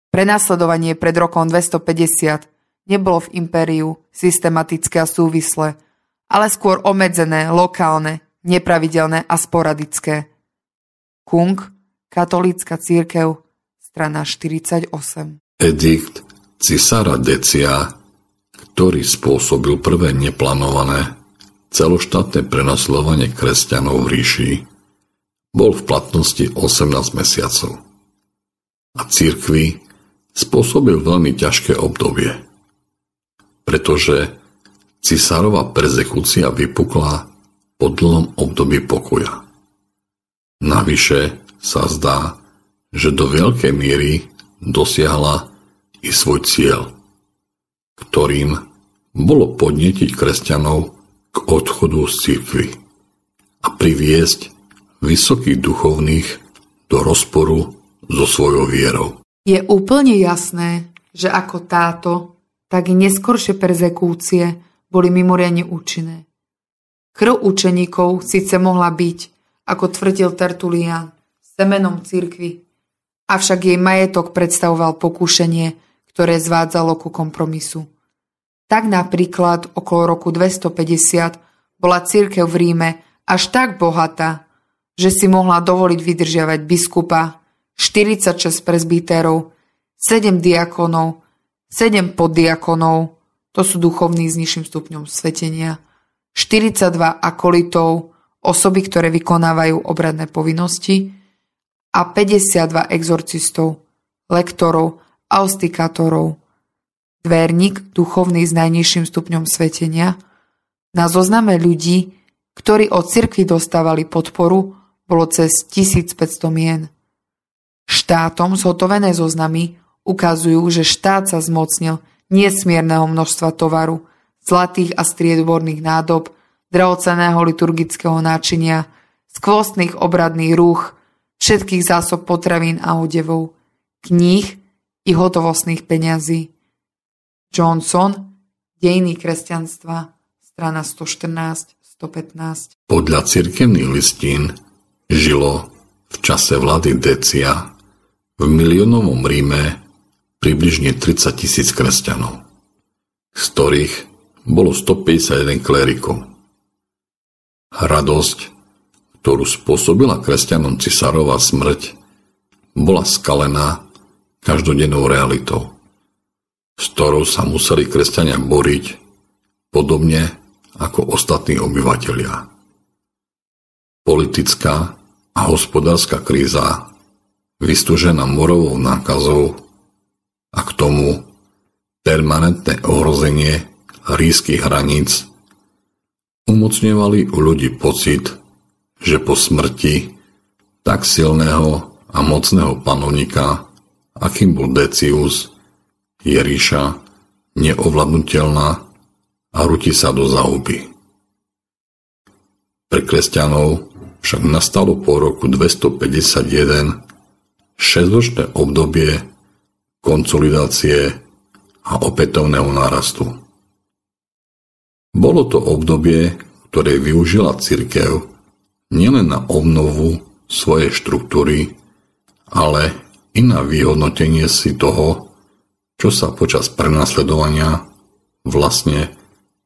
Prenasledovanie pred rokom 250 nebolo v impériu systematické a súvislé, ale skôr obmedzené, lokálne, nepravidelné a sporadické. Kung, katolícka církev, strana 48. Edikt cisára Decia, ktorý spôsobil prvé neplánované celoštátne prenasledovanie kresťanov v ríši, bol v platnosti 18 mesiacov. A církvi spôsobil veľmi ťažké obdobie, pretože cisárová perzekúcia vypukla po dlhom období pokoja. Navyše sa zdá, že do veľkej miery dosiahla i svoj cieľ, ktorým bolo podnetiť kresťanov k odchodu z cirkvy a priviesť vysokých duchovných do rozporu so svojou vierou. Je úplne jasné, že ako táto, tak i neskoršie perzekúcie boli mimoriadne účinné. Krv učeníkov síce mohla byť, ako tvrdil Tertulian, semenom cirkvy, avšak jej majetok predstavoval pokušenie, ktoré zvádzalo ku kompromisu. Tak napríklad okolo roku 250 bola církev v Ríme až tak bohatá, že si mohla dovoliť vydržiavať biskupa, 46 prezbítérov, 7 diakonov, 7 poddiakonov, to sú duchovní s nižším stupňom svetenia, 42 akolitov, osoby, ktoré vykonávajú obradné povinnosti a 52 exorcistov, lektorov a ostikátorov. Dverník, duchovný s najnižším stupňom svetenia, na zozname ľudí, ktorí od cirkvi dostávali podporu, bolo cez 1500 mien. Štátom zhotovené zoznamy ukazujú, že štát sa zmocnil nesmierneho množstva tovaru, zlatých a striedborných nádob, drahoceného liturgického náčinia, skvostných obradných rúch, všetkých zásob potravín a odevov, kníh i hotovostných peňazí. Johnson, Dejiny kresťanstva, strana 114-115. Podľa cirkevných listín žilo v čase vlády Decia v miliónovom Ríme približne 30 tisíc kresťanov, z ktorých bolo 151 klérikov. Radosť, ktorú spôsobila kresťanom cisárová smrť, bola skalená každodennou realitou, s ktorou sa museli kresťania boriť, podobne ako ostatní obyvatelia. Politická a hospodárska kríza, vystúžená morovou nákazou a k tomu permanentné ohrozenie rískych hraníc umocňovali u ľudí pocit, že po smrti tak silného a mocného panovníka, akým bol Decius, je ríša neovladnutelná a rúti sa do zahuby. Pre kresťanov však nastalo po roku 251 šesťročné obdobie konsolidácie a opätovného nárastu. Bolo to obdobie, ktoré využila cirkev nielen na obnovu svojej štruktúry, ale i na vyhodnotenie si toho, čo sa počas prenasledovania vlastne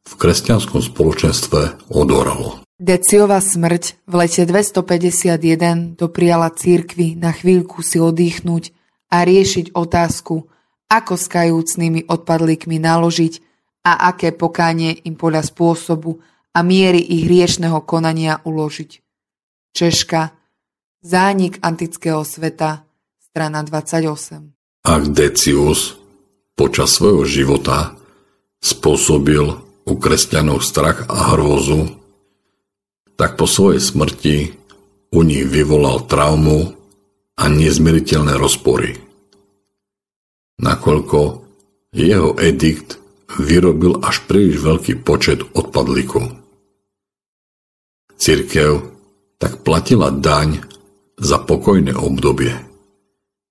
v kresťanskom spoločenstve odoralo. Deciová smrť v lete 251 dopriala církvi na chvíľku si oddychnúť a riešiť otázku, ako s kajúcnými odpadlíkmi naložiť a aké pokánie im podľa spôsobu a miery ich riešného konania uložiť. Češka Zánik antického sveta, strana 28. Ak Decius počas svojho života spôsobil u kresťanov strach a hrôzu, tak po svojej smrti u nich vyvolal traumu a nezmieriteľné rozpory. Nakoľko jeho edikt vyrobil až príliš veľký počet odpadlíkov. Cirkev tak platila daň za pokojné obdobie,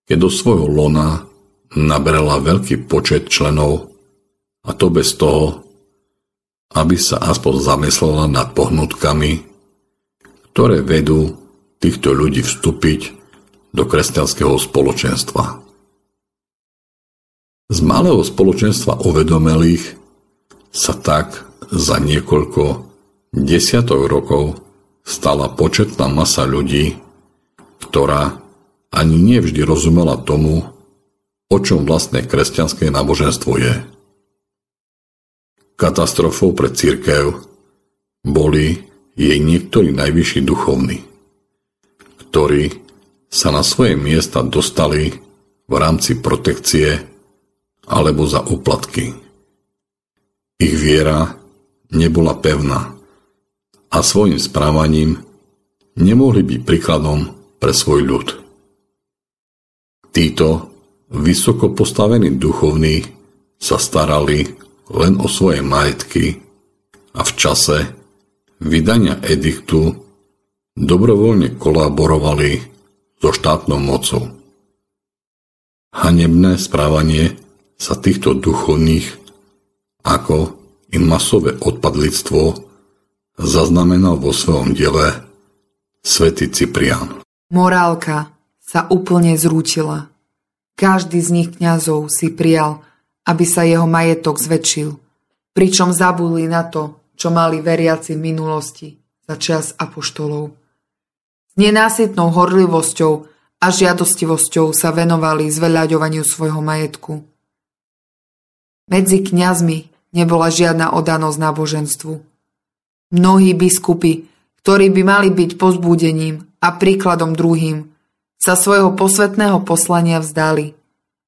keď do svojho lona nabrala veľký počet členov a to bez toho, aby sa aspoň zamyslela nad pohnutkami, ktoré vedú týchto ľudí vstúpiť do kresťanského spoločenstva. Z malého spoločenstva uvedomelých sa tak za niekoľko desiatok rokov stala početná masa ľudí, ktorá ani nevždy rozumela tomu, o čom vlastné kresťanské náboženstvo je. Katastrofou pre církev boli jej niektorí najvyšší duchovní, ktorí sa na svoje miesta dostali v rámci protekcie alebo za úplatky. Ich viera nebola pevná a svojim správaním nemohli byť príkladom pre svoj ľud. Títo vysoko postavení duchovní sa starali len o svoje majetky a v čase vydania ediktu dobrovoľne kolaborovali so štátnou mocou. Hanebné správanie sa týchto duchovných ako i masové odpadlictvo zaznamenal vo svojom diele svätý Cyprian. Morálka sa úplne zrútila. Každý z nich kňazov si prijal, aby sa jeho majetok zväčšil, pričom zabudli na to, čo mali veriaci v minulosti za čas apoštolov. S nenásytnou horlivosťou a žiadostivosťou sa venovali zveľaďovaniu svojho majetku. Medzi kňazmi nebola žiadna odanosť náboženstvu. Mnohí biskupy, ktorí by mali byť pozbúdením a príkladom druhým, sa svojho posvetného poslania vzdali.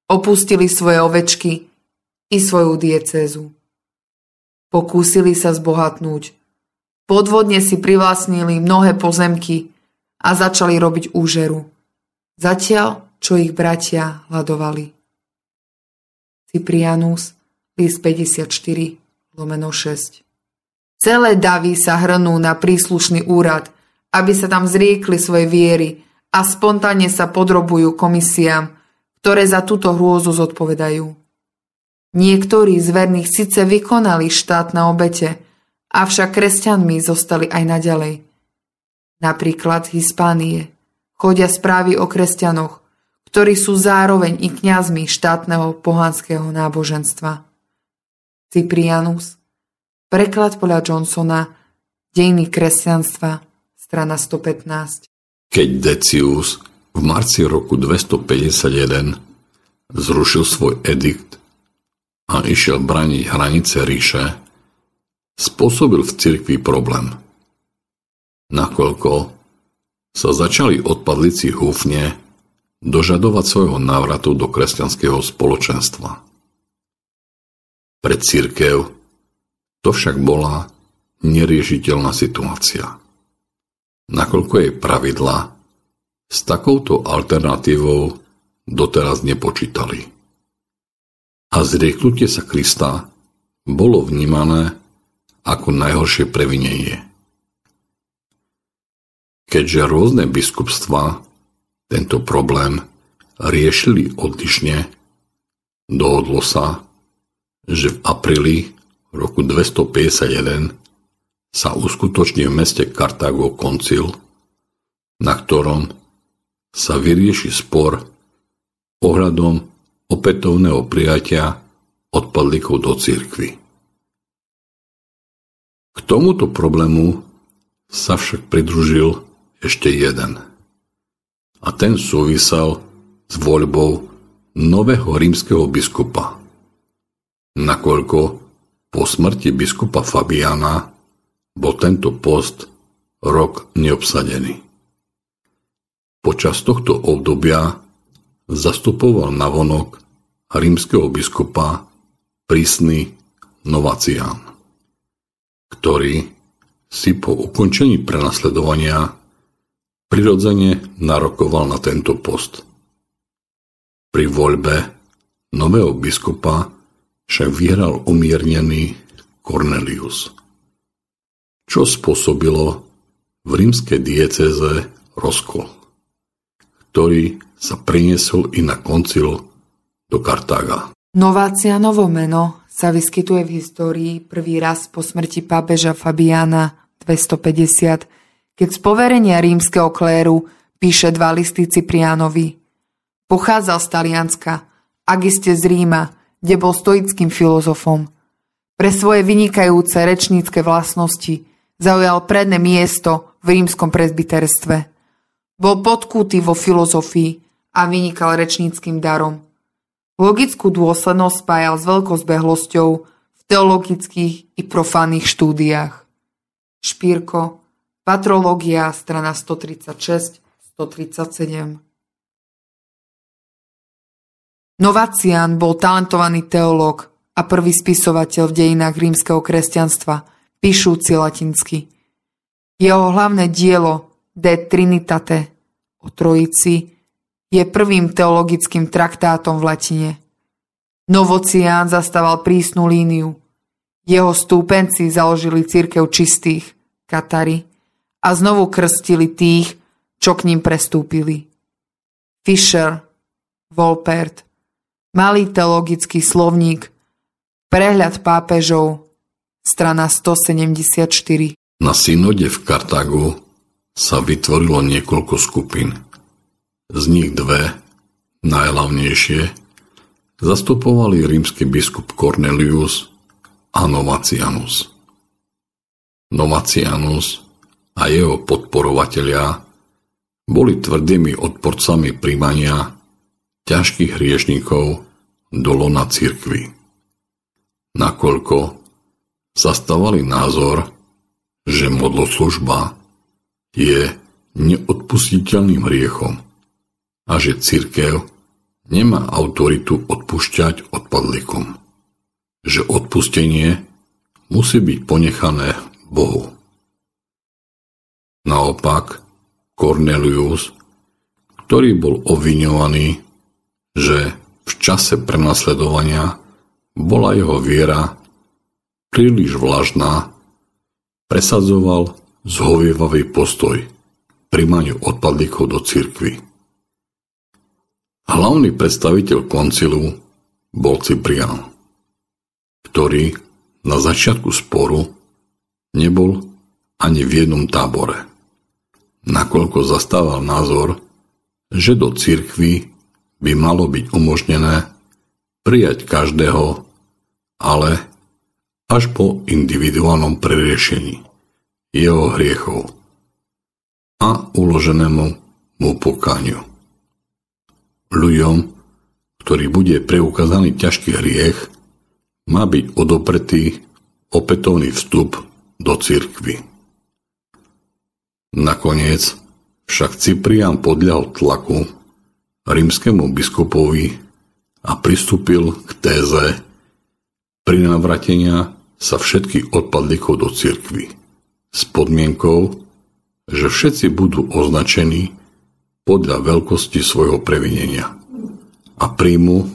Opustili svoje ovečky i svoju diecézu. Pokúsili sa zbohatnúť. Podvodne si privlastnili mnohé pozemky a začali robiť úžeru. Zatiaľ, čo ich bratia hľadovali. Cyprianus, list 54, lomeno 6. Celé davy sa hrnú na príslušný úrad – aby sa tam zriekli svojej viery a spontánne sa podrobujú komisiám, ktoré za túto hrôzu zodpovedajú. Niektorí z verných síce vykonali štátne obete, avšak kresťanmi zostali aj naďalej. Napríklad Hispánie chodia správy o kresťanoch, ktorí sú zároveň i kňazmi štátneho pohanského náboženstva. Cyprianus, preklad podľa Johnsona, Dejiny kresťanstva, strana 115. Keď Decius v marci roku 251 zrušil svoj edikt a išiel braniť hranice ríše, spôsobil v cirkvi problém. Nakoľko sa začali odpadlici húfne dožadovať svojho návratu do kresťanského spoločenstva. Pre církev to však bola neriešiteľná situácia. Nakoľko jej pravidla s takouto alternatívou doteraz nepočítali. A zrieknutie sa Krista bolo vnímané ako najhoršie previnenie. Keďže rôzne biskupstva tento problém riešili odlišne, dohodlo sa, že v apríli roku 251 sa uskutoční v meste Kartágo koncil, na ktorom sa vyrieši spor ohľadom opätovného prijatia odpadlíkov do cirkvy. K tomuto problému sa však pridružil ešte jeden. A ten súvisel s voľbou nového rímskeho biskupa. Nakoľko po smrti biskupa Fabiana bol tento post rok neobsadený. Počas tohto obdobia zastupoval navonok rímskeho biskupa prísny Novacián, ktorý si po ukončení prenasledovania prirodzene narokoval na tento post. Pri voľbe nového biskupa však vyhral umiernený Cornelius, čo spôsobilo v rímskej dieceze rozkol ktorý sa priniesol i na koncil do Kartága. Novácianovo meno sa vyskytuje v histórii prvý raz po smrti pápeža Fabiana 250, keď z poverenia rímskeho kléru píše dva listy Ciprianovi. Pochádzal z Talianska, agiste z Ríma, kde bol stoickým filozofom. Pre svoje vynikajúce rečnícke vlastnosti zaujal predné miesto v rímskom prezbiterstve. Bol podkúty vo filozofii a vynikal rečníckým darom. Logickú dôslednosť spájal s veľkou zbehlosťou v teologických i profánnych štúdiách. Špírko, Patrológia, strana 136, 137. Novacian bol talentovaný teológ a prvý spisovateľ v dejinách rímskeho kresťanstva, píšúci latinsky. Jeho hlavné dielo De Trinitate o Trojici je prvým teologickým traktátom v latine. Novocián zastával prísnu líniu. Jeho stúpenci založili církev čistých, Katary, a znovu krstili tých, čo k ním prestúpili. Fischer, Volpert, malý teologický slovník, prehľad pápežov, strana 174. Na synode v Kartágu sa vytvorilo niekoľko skupín. Z nich dve, najhlavnejšie, zastupovali rímsky biskup Cornelius a Novacianus. Novacianus a jeho podporovatelia boli tvrdými odporcami príjmania ťažkých hriešnikov do lona cirkvy. Nakoľko zastávali názor, že modloslužba je neodpustiteľným hriechom a že cirkev nemá autoritu odpúšťať odpadlikom. Že odpustenie musí byť ponechané Bohu. Naopak, Cornelius, ktorý bol obviňovaný, že v čase prenasledovania bola jeho viera príliš vlažná, presadzoval zhovievavý postoj príjmaniu odpadlíkov do cirkvy. Hlavný predstaviteľ koncilu bol Cyprian, ktorý na začiatku sporu nebol ani v jednom tábore, nakoľko zastával názor, že do cirkvy by malo byť umožnené prijať každého, ale až po individuálnom preriešení jeho hriechov a uloženému mu pokáňu. Ľuďom, ktorý bude preukázaný ťažký hriech, má byť odopretý opätovný vstup do cirkvy. Nakoniec však Cyprian podľahol tlaku rímskému biskupovi a pristúpil k téze prinavratenia sa všetkých odpadlíkov do cirkvy s podmienkou, že všetci budú označení podľa veľkosti svojho previnenia a príjmu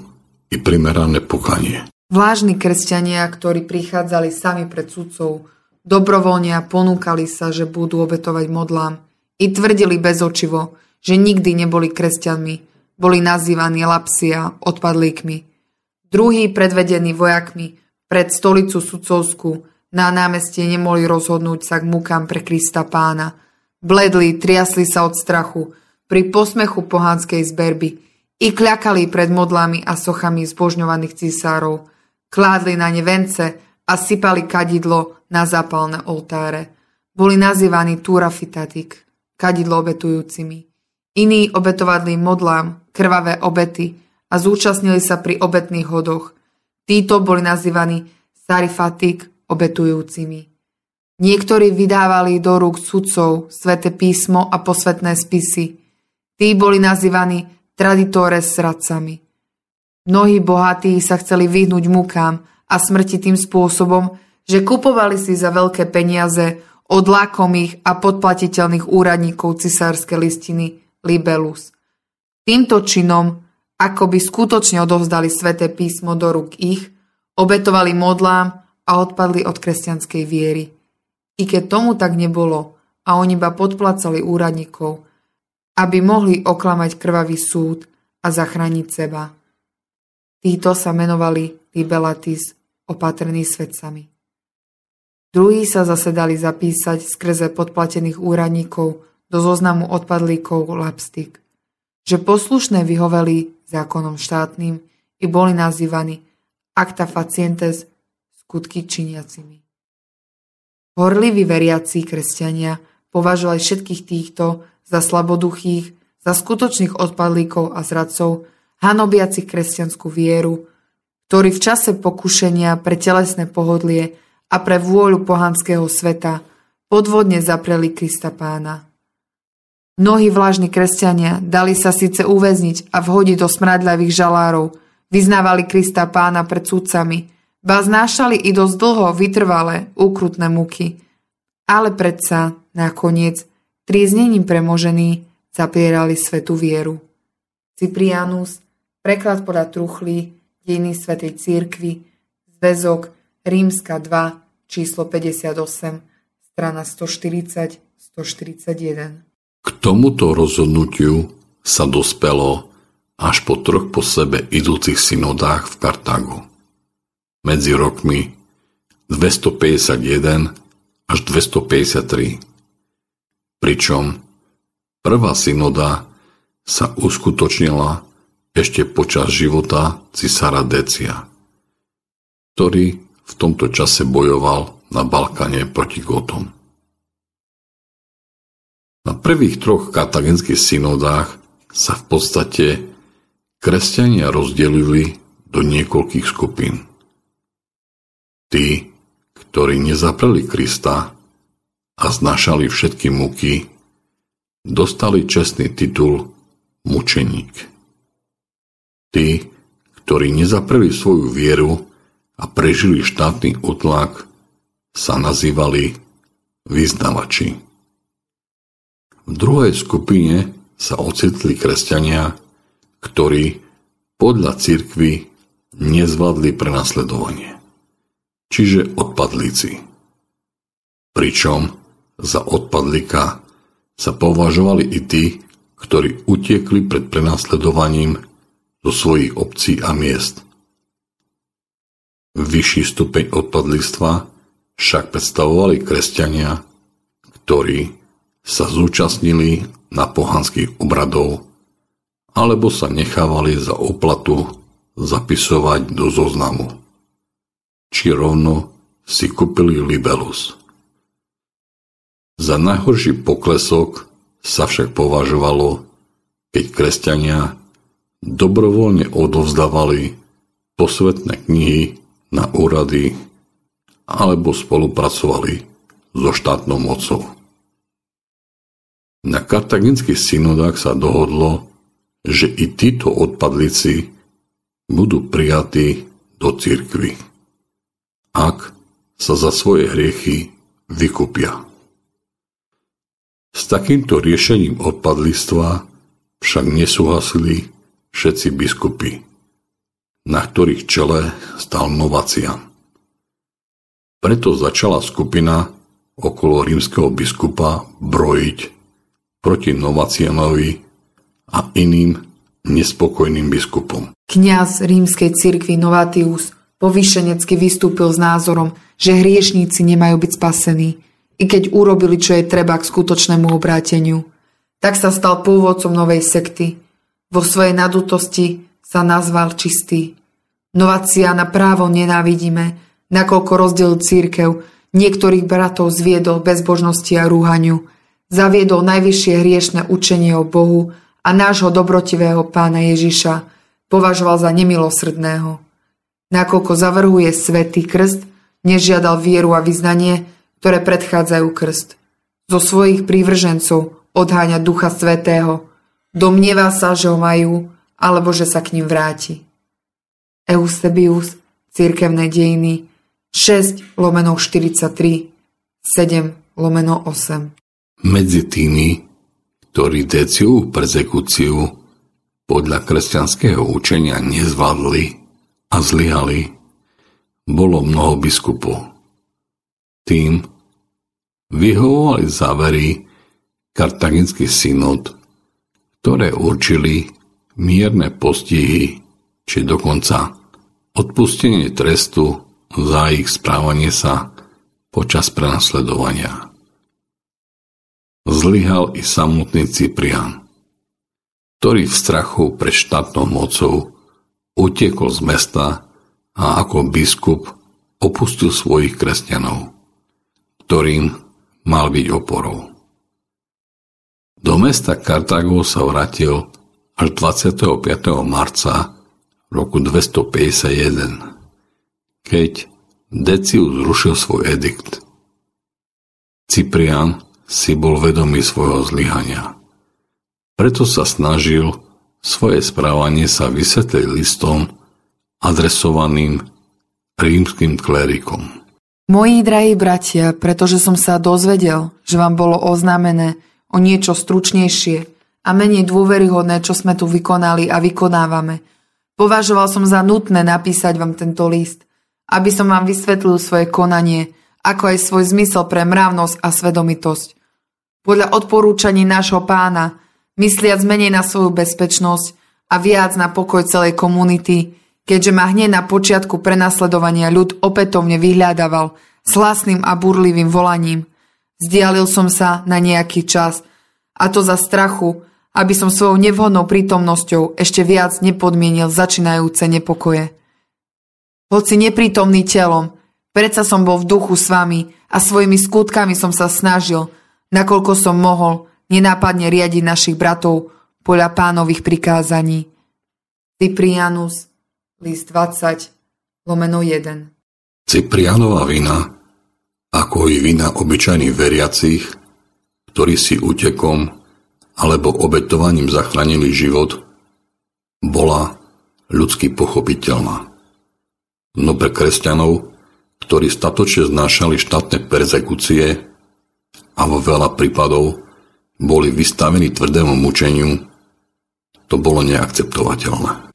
i primerané pokanie. Vlážni kresťania, ktorí prichádzali sami pred sudcov, dobrovoľne a ponúkali sa, že budú obetovať modlám i tvrdili bezočivo, že nikdy neboli kresťanmi, boli nazývaní lapsia, odpadlíkmi. Druhí predvedení vojakmi pred stolicu sudcovskú na námestie nemohli rozhodnúť sa k mukám pre Krista pána. Bledli, triasli sa od strachu, pri posmechu pohanskej zberby i kľakali pred modlami a sochami zbožňovaných císárov. Kládli na ne vence a sypali kadidlo na zápalné oltáre. Boli nazývaní turafitatik, kadidlo obetujúcimi. Iní obetovali modlám krvavé obety a zúčastnili sa pri obetných hodoch. Títo boli nazývaní sarifatik obetujúcimi. Niektorí vydávali do rúk sudcov svete písmo a posvetné spisy. Tí boli nazývaní traditore s radcami. Mnohí bohatí sa chceli vyhnúť mukám a smrti tým spôsobom, že kupovali si za veľké peniaze od lákomých a podplatiteľných úradníkov cisárske listiny libelus. Týmto činom ako by skutočne odovzdali sveté písmo do rúk ich, obetovali modlám a odpadli od kresťanskej viery. I keď tomu tak nebolo a oni iba podplacali úradníkov, aby mohli oklamať krvavý súd a zachrániť seba. Títo sa menovali Libelatis, opatrní svedcami. Druhí sa zase dali zapísať skrze podplatených úradníkov do zoznamu odpadlíkov Lapstik, že poslušné vyhoveli zákonom štátnym i boli nazývaní acta facientes skutky činiacimi. Horliví veriaci kresťania považovali všetkých týchto za slaboduchých, za skutočných odpadlíkov a zradcov, hanobiacich kresťanskú vieru, ktorí v čase pokušenia pre telesné pohodlie a pre vôľu pohanského sveta podvodne zapreli Krista pána. Mnohí vlážni kresťania dali sa síce uväzniť a vhodiť do smradľavých žalárov, vyznávali Krista pána pred súdcami, ba znášali i dosť dlho vytrvalé, úkrutné muky. Ale predsa, nakoniec, tríznením premožení zapierali svetu vieru. Cyprianus, preklad podľa truchly, dejiny svetej církvy, zväzok Rímska 2, číslo 58, strana 140-141. K tomuto rozhodnutiu sa dospelo až po troch po sebe idúcich synodách v Kartágu. Medzi rokmi 251 až 253. Pričom prvá synoda sa uskutočnila ešte počas života cisára Decia, ktorý v tomto čase bojoval na Balkáne proti Gotom. Na prvých troch katagenských synodách sa v podstate kresťania rozdelili do niekoľkých skupín. Tí, ktorí nezapreli Krista a znašali všetky muky, dostali čestný titul mučeník. Tí, ktorí nezapreli svoju vieru a prežili štátny utlak, sa nazývali vyznavači. V druhej skupine sa ocitli kresťania, ktorí podľa cirkvy nezvládli prenasledovanie, čiže odpadlíci. Pričom za odpadlíka sa považovali i tí, ktorí utiekli pred prenasledovaním do svojich obcí a miest. Vyšší stupeň odpadlíctva však predstavovali kresťania, ktorí sa zúčastnili na pohanských obradov alebo sa nechávali za oplatu zapisovať do zoznamu. Či rovno si kúpili libelus. Za najhorší poklesok sa však považovalo, keď kresťania dobrovoľne odovzdávali posvetné knihy na úrady alebo spolupracovali so štátnou mocou. Na kartaginských synodách sa dohodlo, že i títo odpadlíci budú prijatí do cirkvy, ak sa za svoje hriechy vykupia. S takýmto riešením odpadlistva však nesúhlasili všetci biskupy, na ktorých čele stal Novacian. Preto začala skupina okolo rímskeho biskupa brojiť proti Novacianovi a iným nespokojným biskupom. Kňaz rímskej cirkvi Novatius povýšenecky vystúpil s názorom, že hriešníci nemajú byť spasení, i keď urobili, čo je treba k skutočnému obráteniu. Tak sa stal pôvodcom novej sekty. Vo svojej nadutosti sa nazval čistý. Novácia na právo nenávidíme, nakoľko rozdiel církev, niektorých bratov zviedol bezbožnosti a rúhaniu, zaviedol najvyššie hriešne učenie o Bohu a nášho dobrotivého pána Ježiša považoval za nemilosrdného. Nakoľko zavrhuje svetý krst, nežiadal vieru a vyznanie, ktoré predchádzajú krst. Zo svojich prívržencov odháňa Ducha Svetého. Domnieva sa, že ho majú, alebo že sa k ním vráti. Eusebius, Cirkevné dejiny, 6 lomeno 43, 7 lomeno 8. Medzi tými, ktorí deciu persekúciu podľa kresťanského učenia nezvládli a zlyhali, bolo mnoho biskupov. Tým vyhovovali závery kartaginský synod, ktoré určili mierne postihy, či dokonca odpustenie trestu za ich správanie sa počas prenasledovania. Zlyhal i samotný Cyprian, ktorý v strachu pred štátnou mocou utiekol z mesta a ako biskup opustil svojich kresťanov, ktorým mal byť oporou. Do mesta Kartago sa vrátil až 25. marca roku 251 keď Decius zrušil svoj edikt. Cyprian si bol vedomý svojho zlyhania. Preto sa snažil svoje správanie sa vysvetliť listom adresovaným rímským klérikom. Moji drahí bratia, pretože som sa dozvedel, že vám bolo oznámené o niečo stručnejšie a menej dôveryhodné, čo sme tu vykonali a vykonávame, považoval som za nutné napísať vám tento list aby som vám vysvetlil svoje konanie, ako aj svoj zmysel pre mravnosť a svedomitosť. Podľa odporúčaní nášho pána, mysliac menej na svoju bezpečnosť a viac na pokoj celej komunity, keďže ma hneď na počiatku prenasledovania ľud opätovne vyhľadával s hlasným a burlivým volaním. Zdialil som sa na nejaký čas, a to za strachu, aby som svojou nevhodnou prítomnosťou ešte viac nepodmienil začínajúce nepokoje. Hoci neprítomný telom, predsa som bol v duchu s vami a svojimi skutkami som sa snažil, nakoľko som mohol, nenápadne riadiť našich bratov podľa pánových prikázaní. Cyprianus, list 20, lomeno 1. Cyprianova vina, ako i vina obyčajných veriacich, ktorí si útekom alebo obetovaním zachránili život, bola ľudsky pochopiteľná no pre kresťanov, ktorí statočne znášali štátne perzekúcie a vo veľa prípadov boli vystavení tvrdému mučeniu, to bolo neakceptovateľné.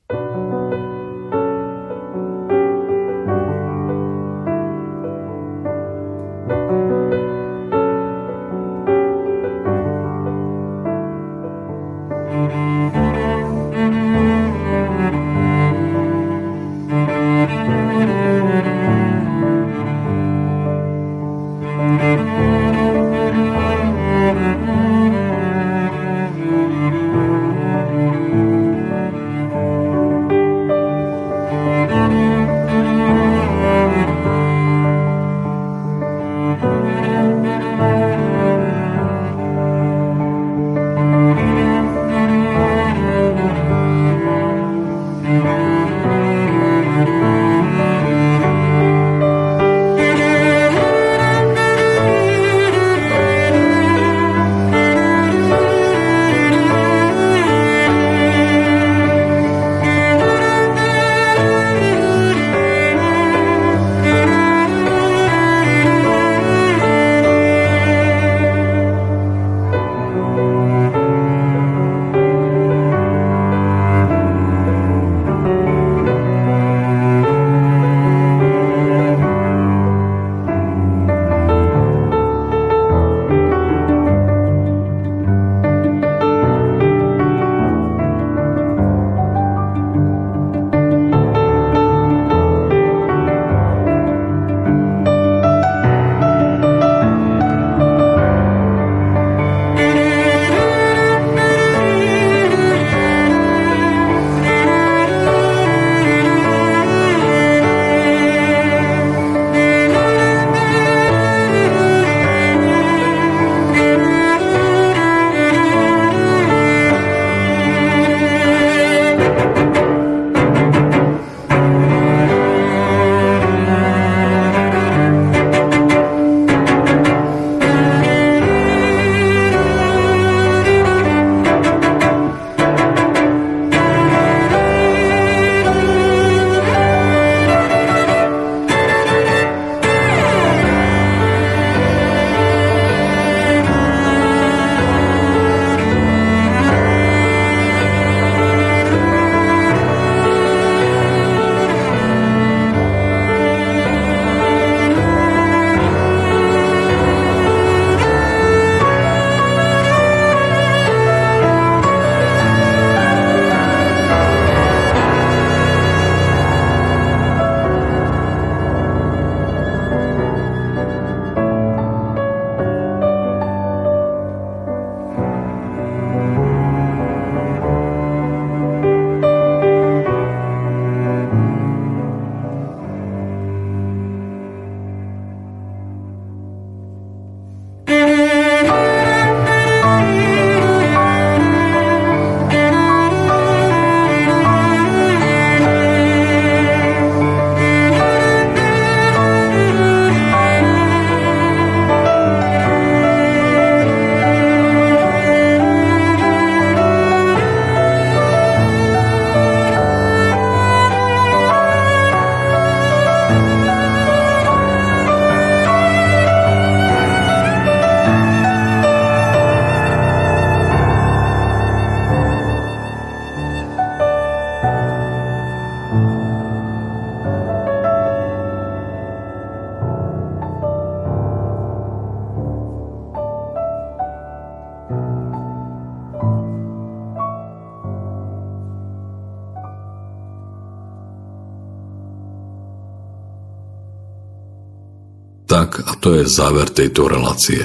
To je záver tejto relácie.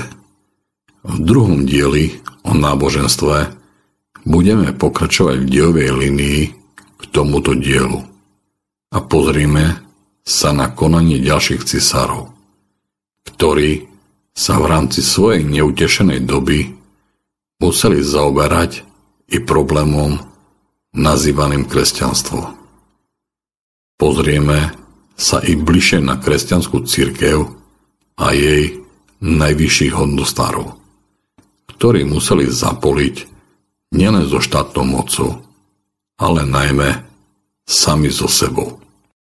V druhom dieli o náboženstve budeme pokračovať v diovej linii k tomuto dielu a pozrime sa na konanie ďalších cisárov, ktorí sa v rámci svojej neutešenej doby museli zaoberať i problémom nazývaným kresťanstvo. Pozrieme sa i bližšie na kresťanskú církev a jej najvyšších hodnostárov, ktorí museli zapoliť nielen so štátnou mocou, ale najmä sami so sebou.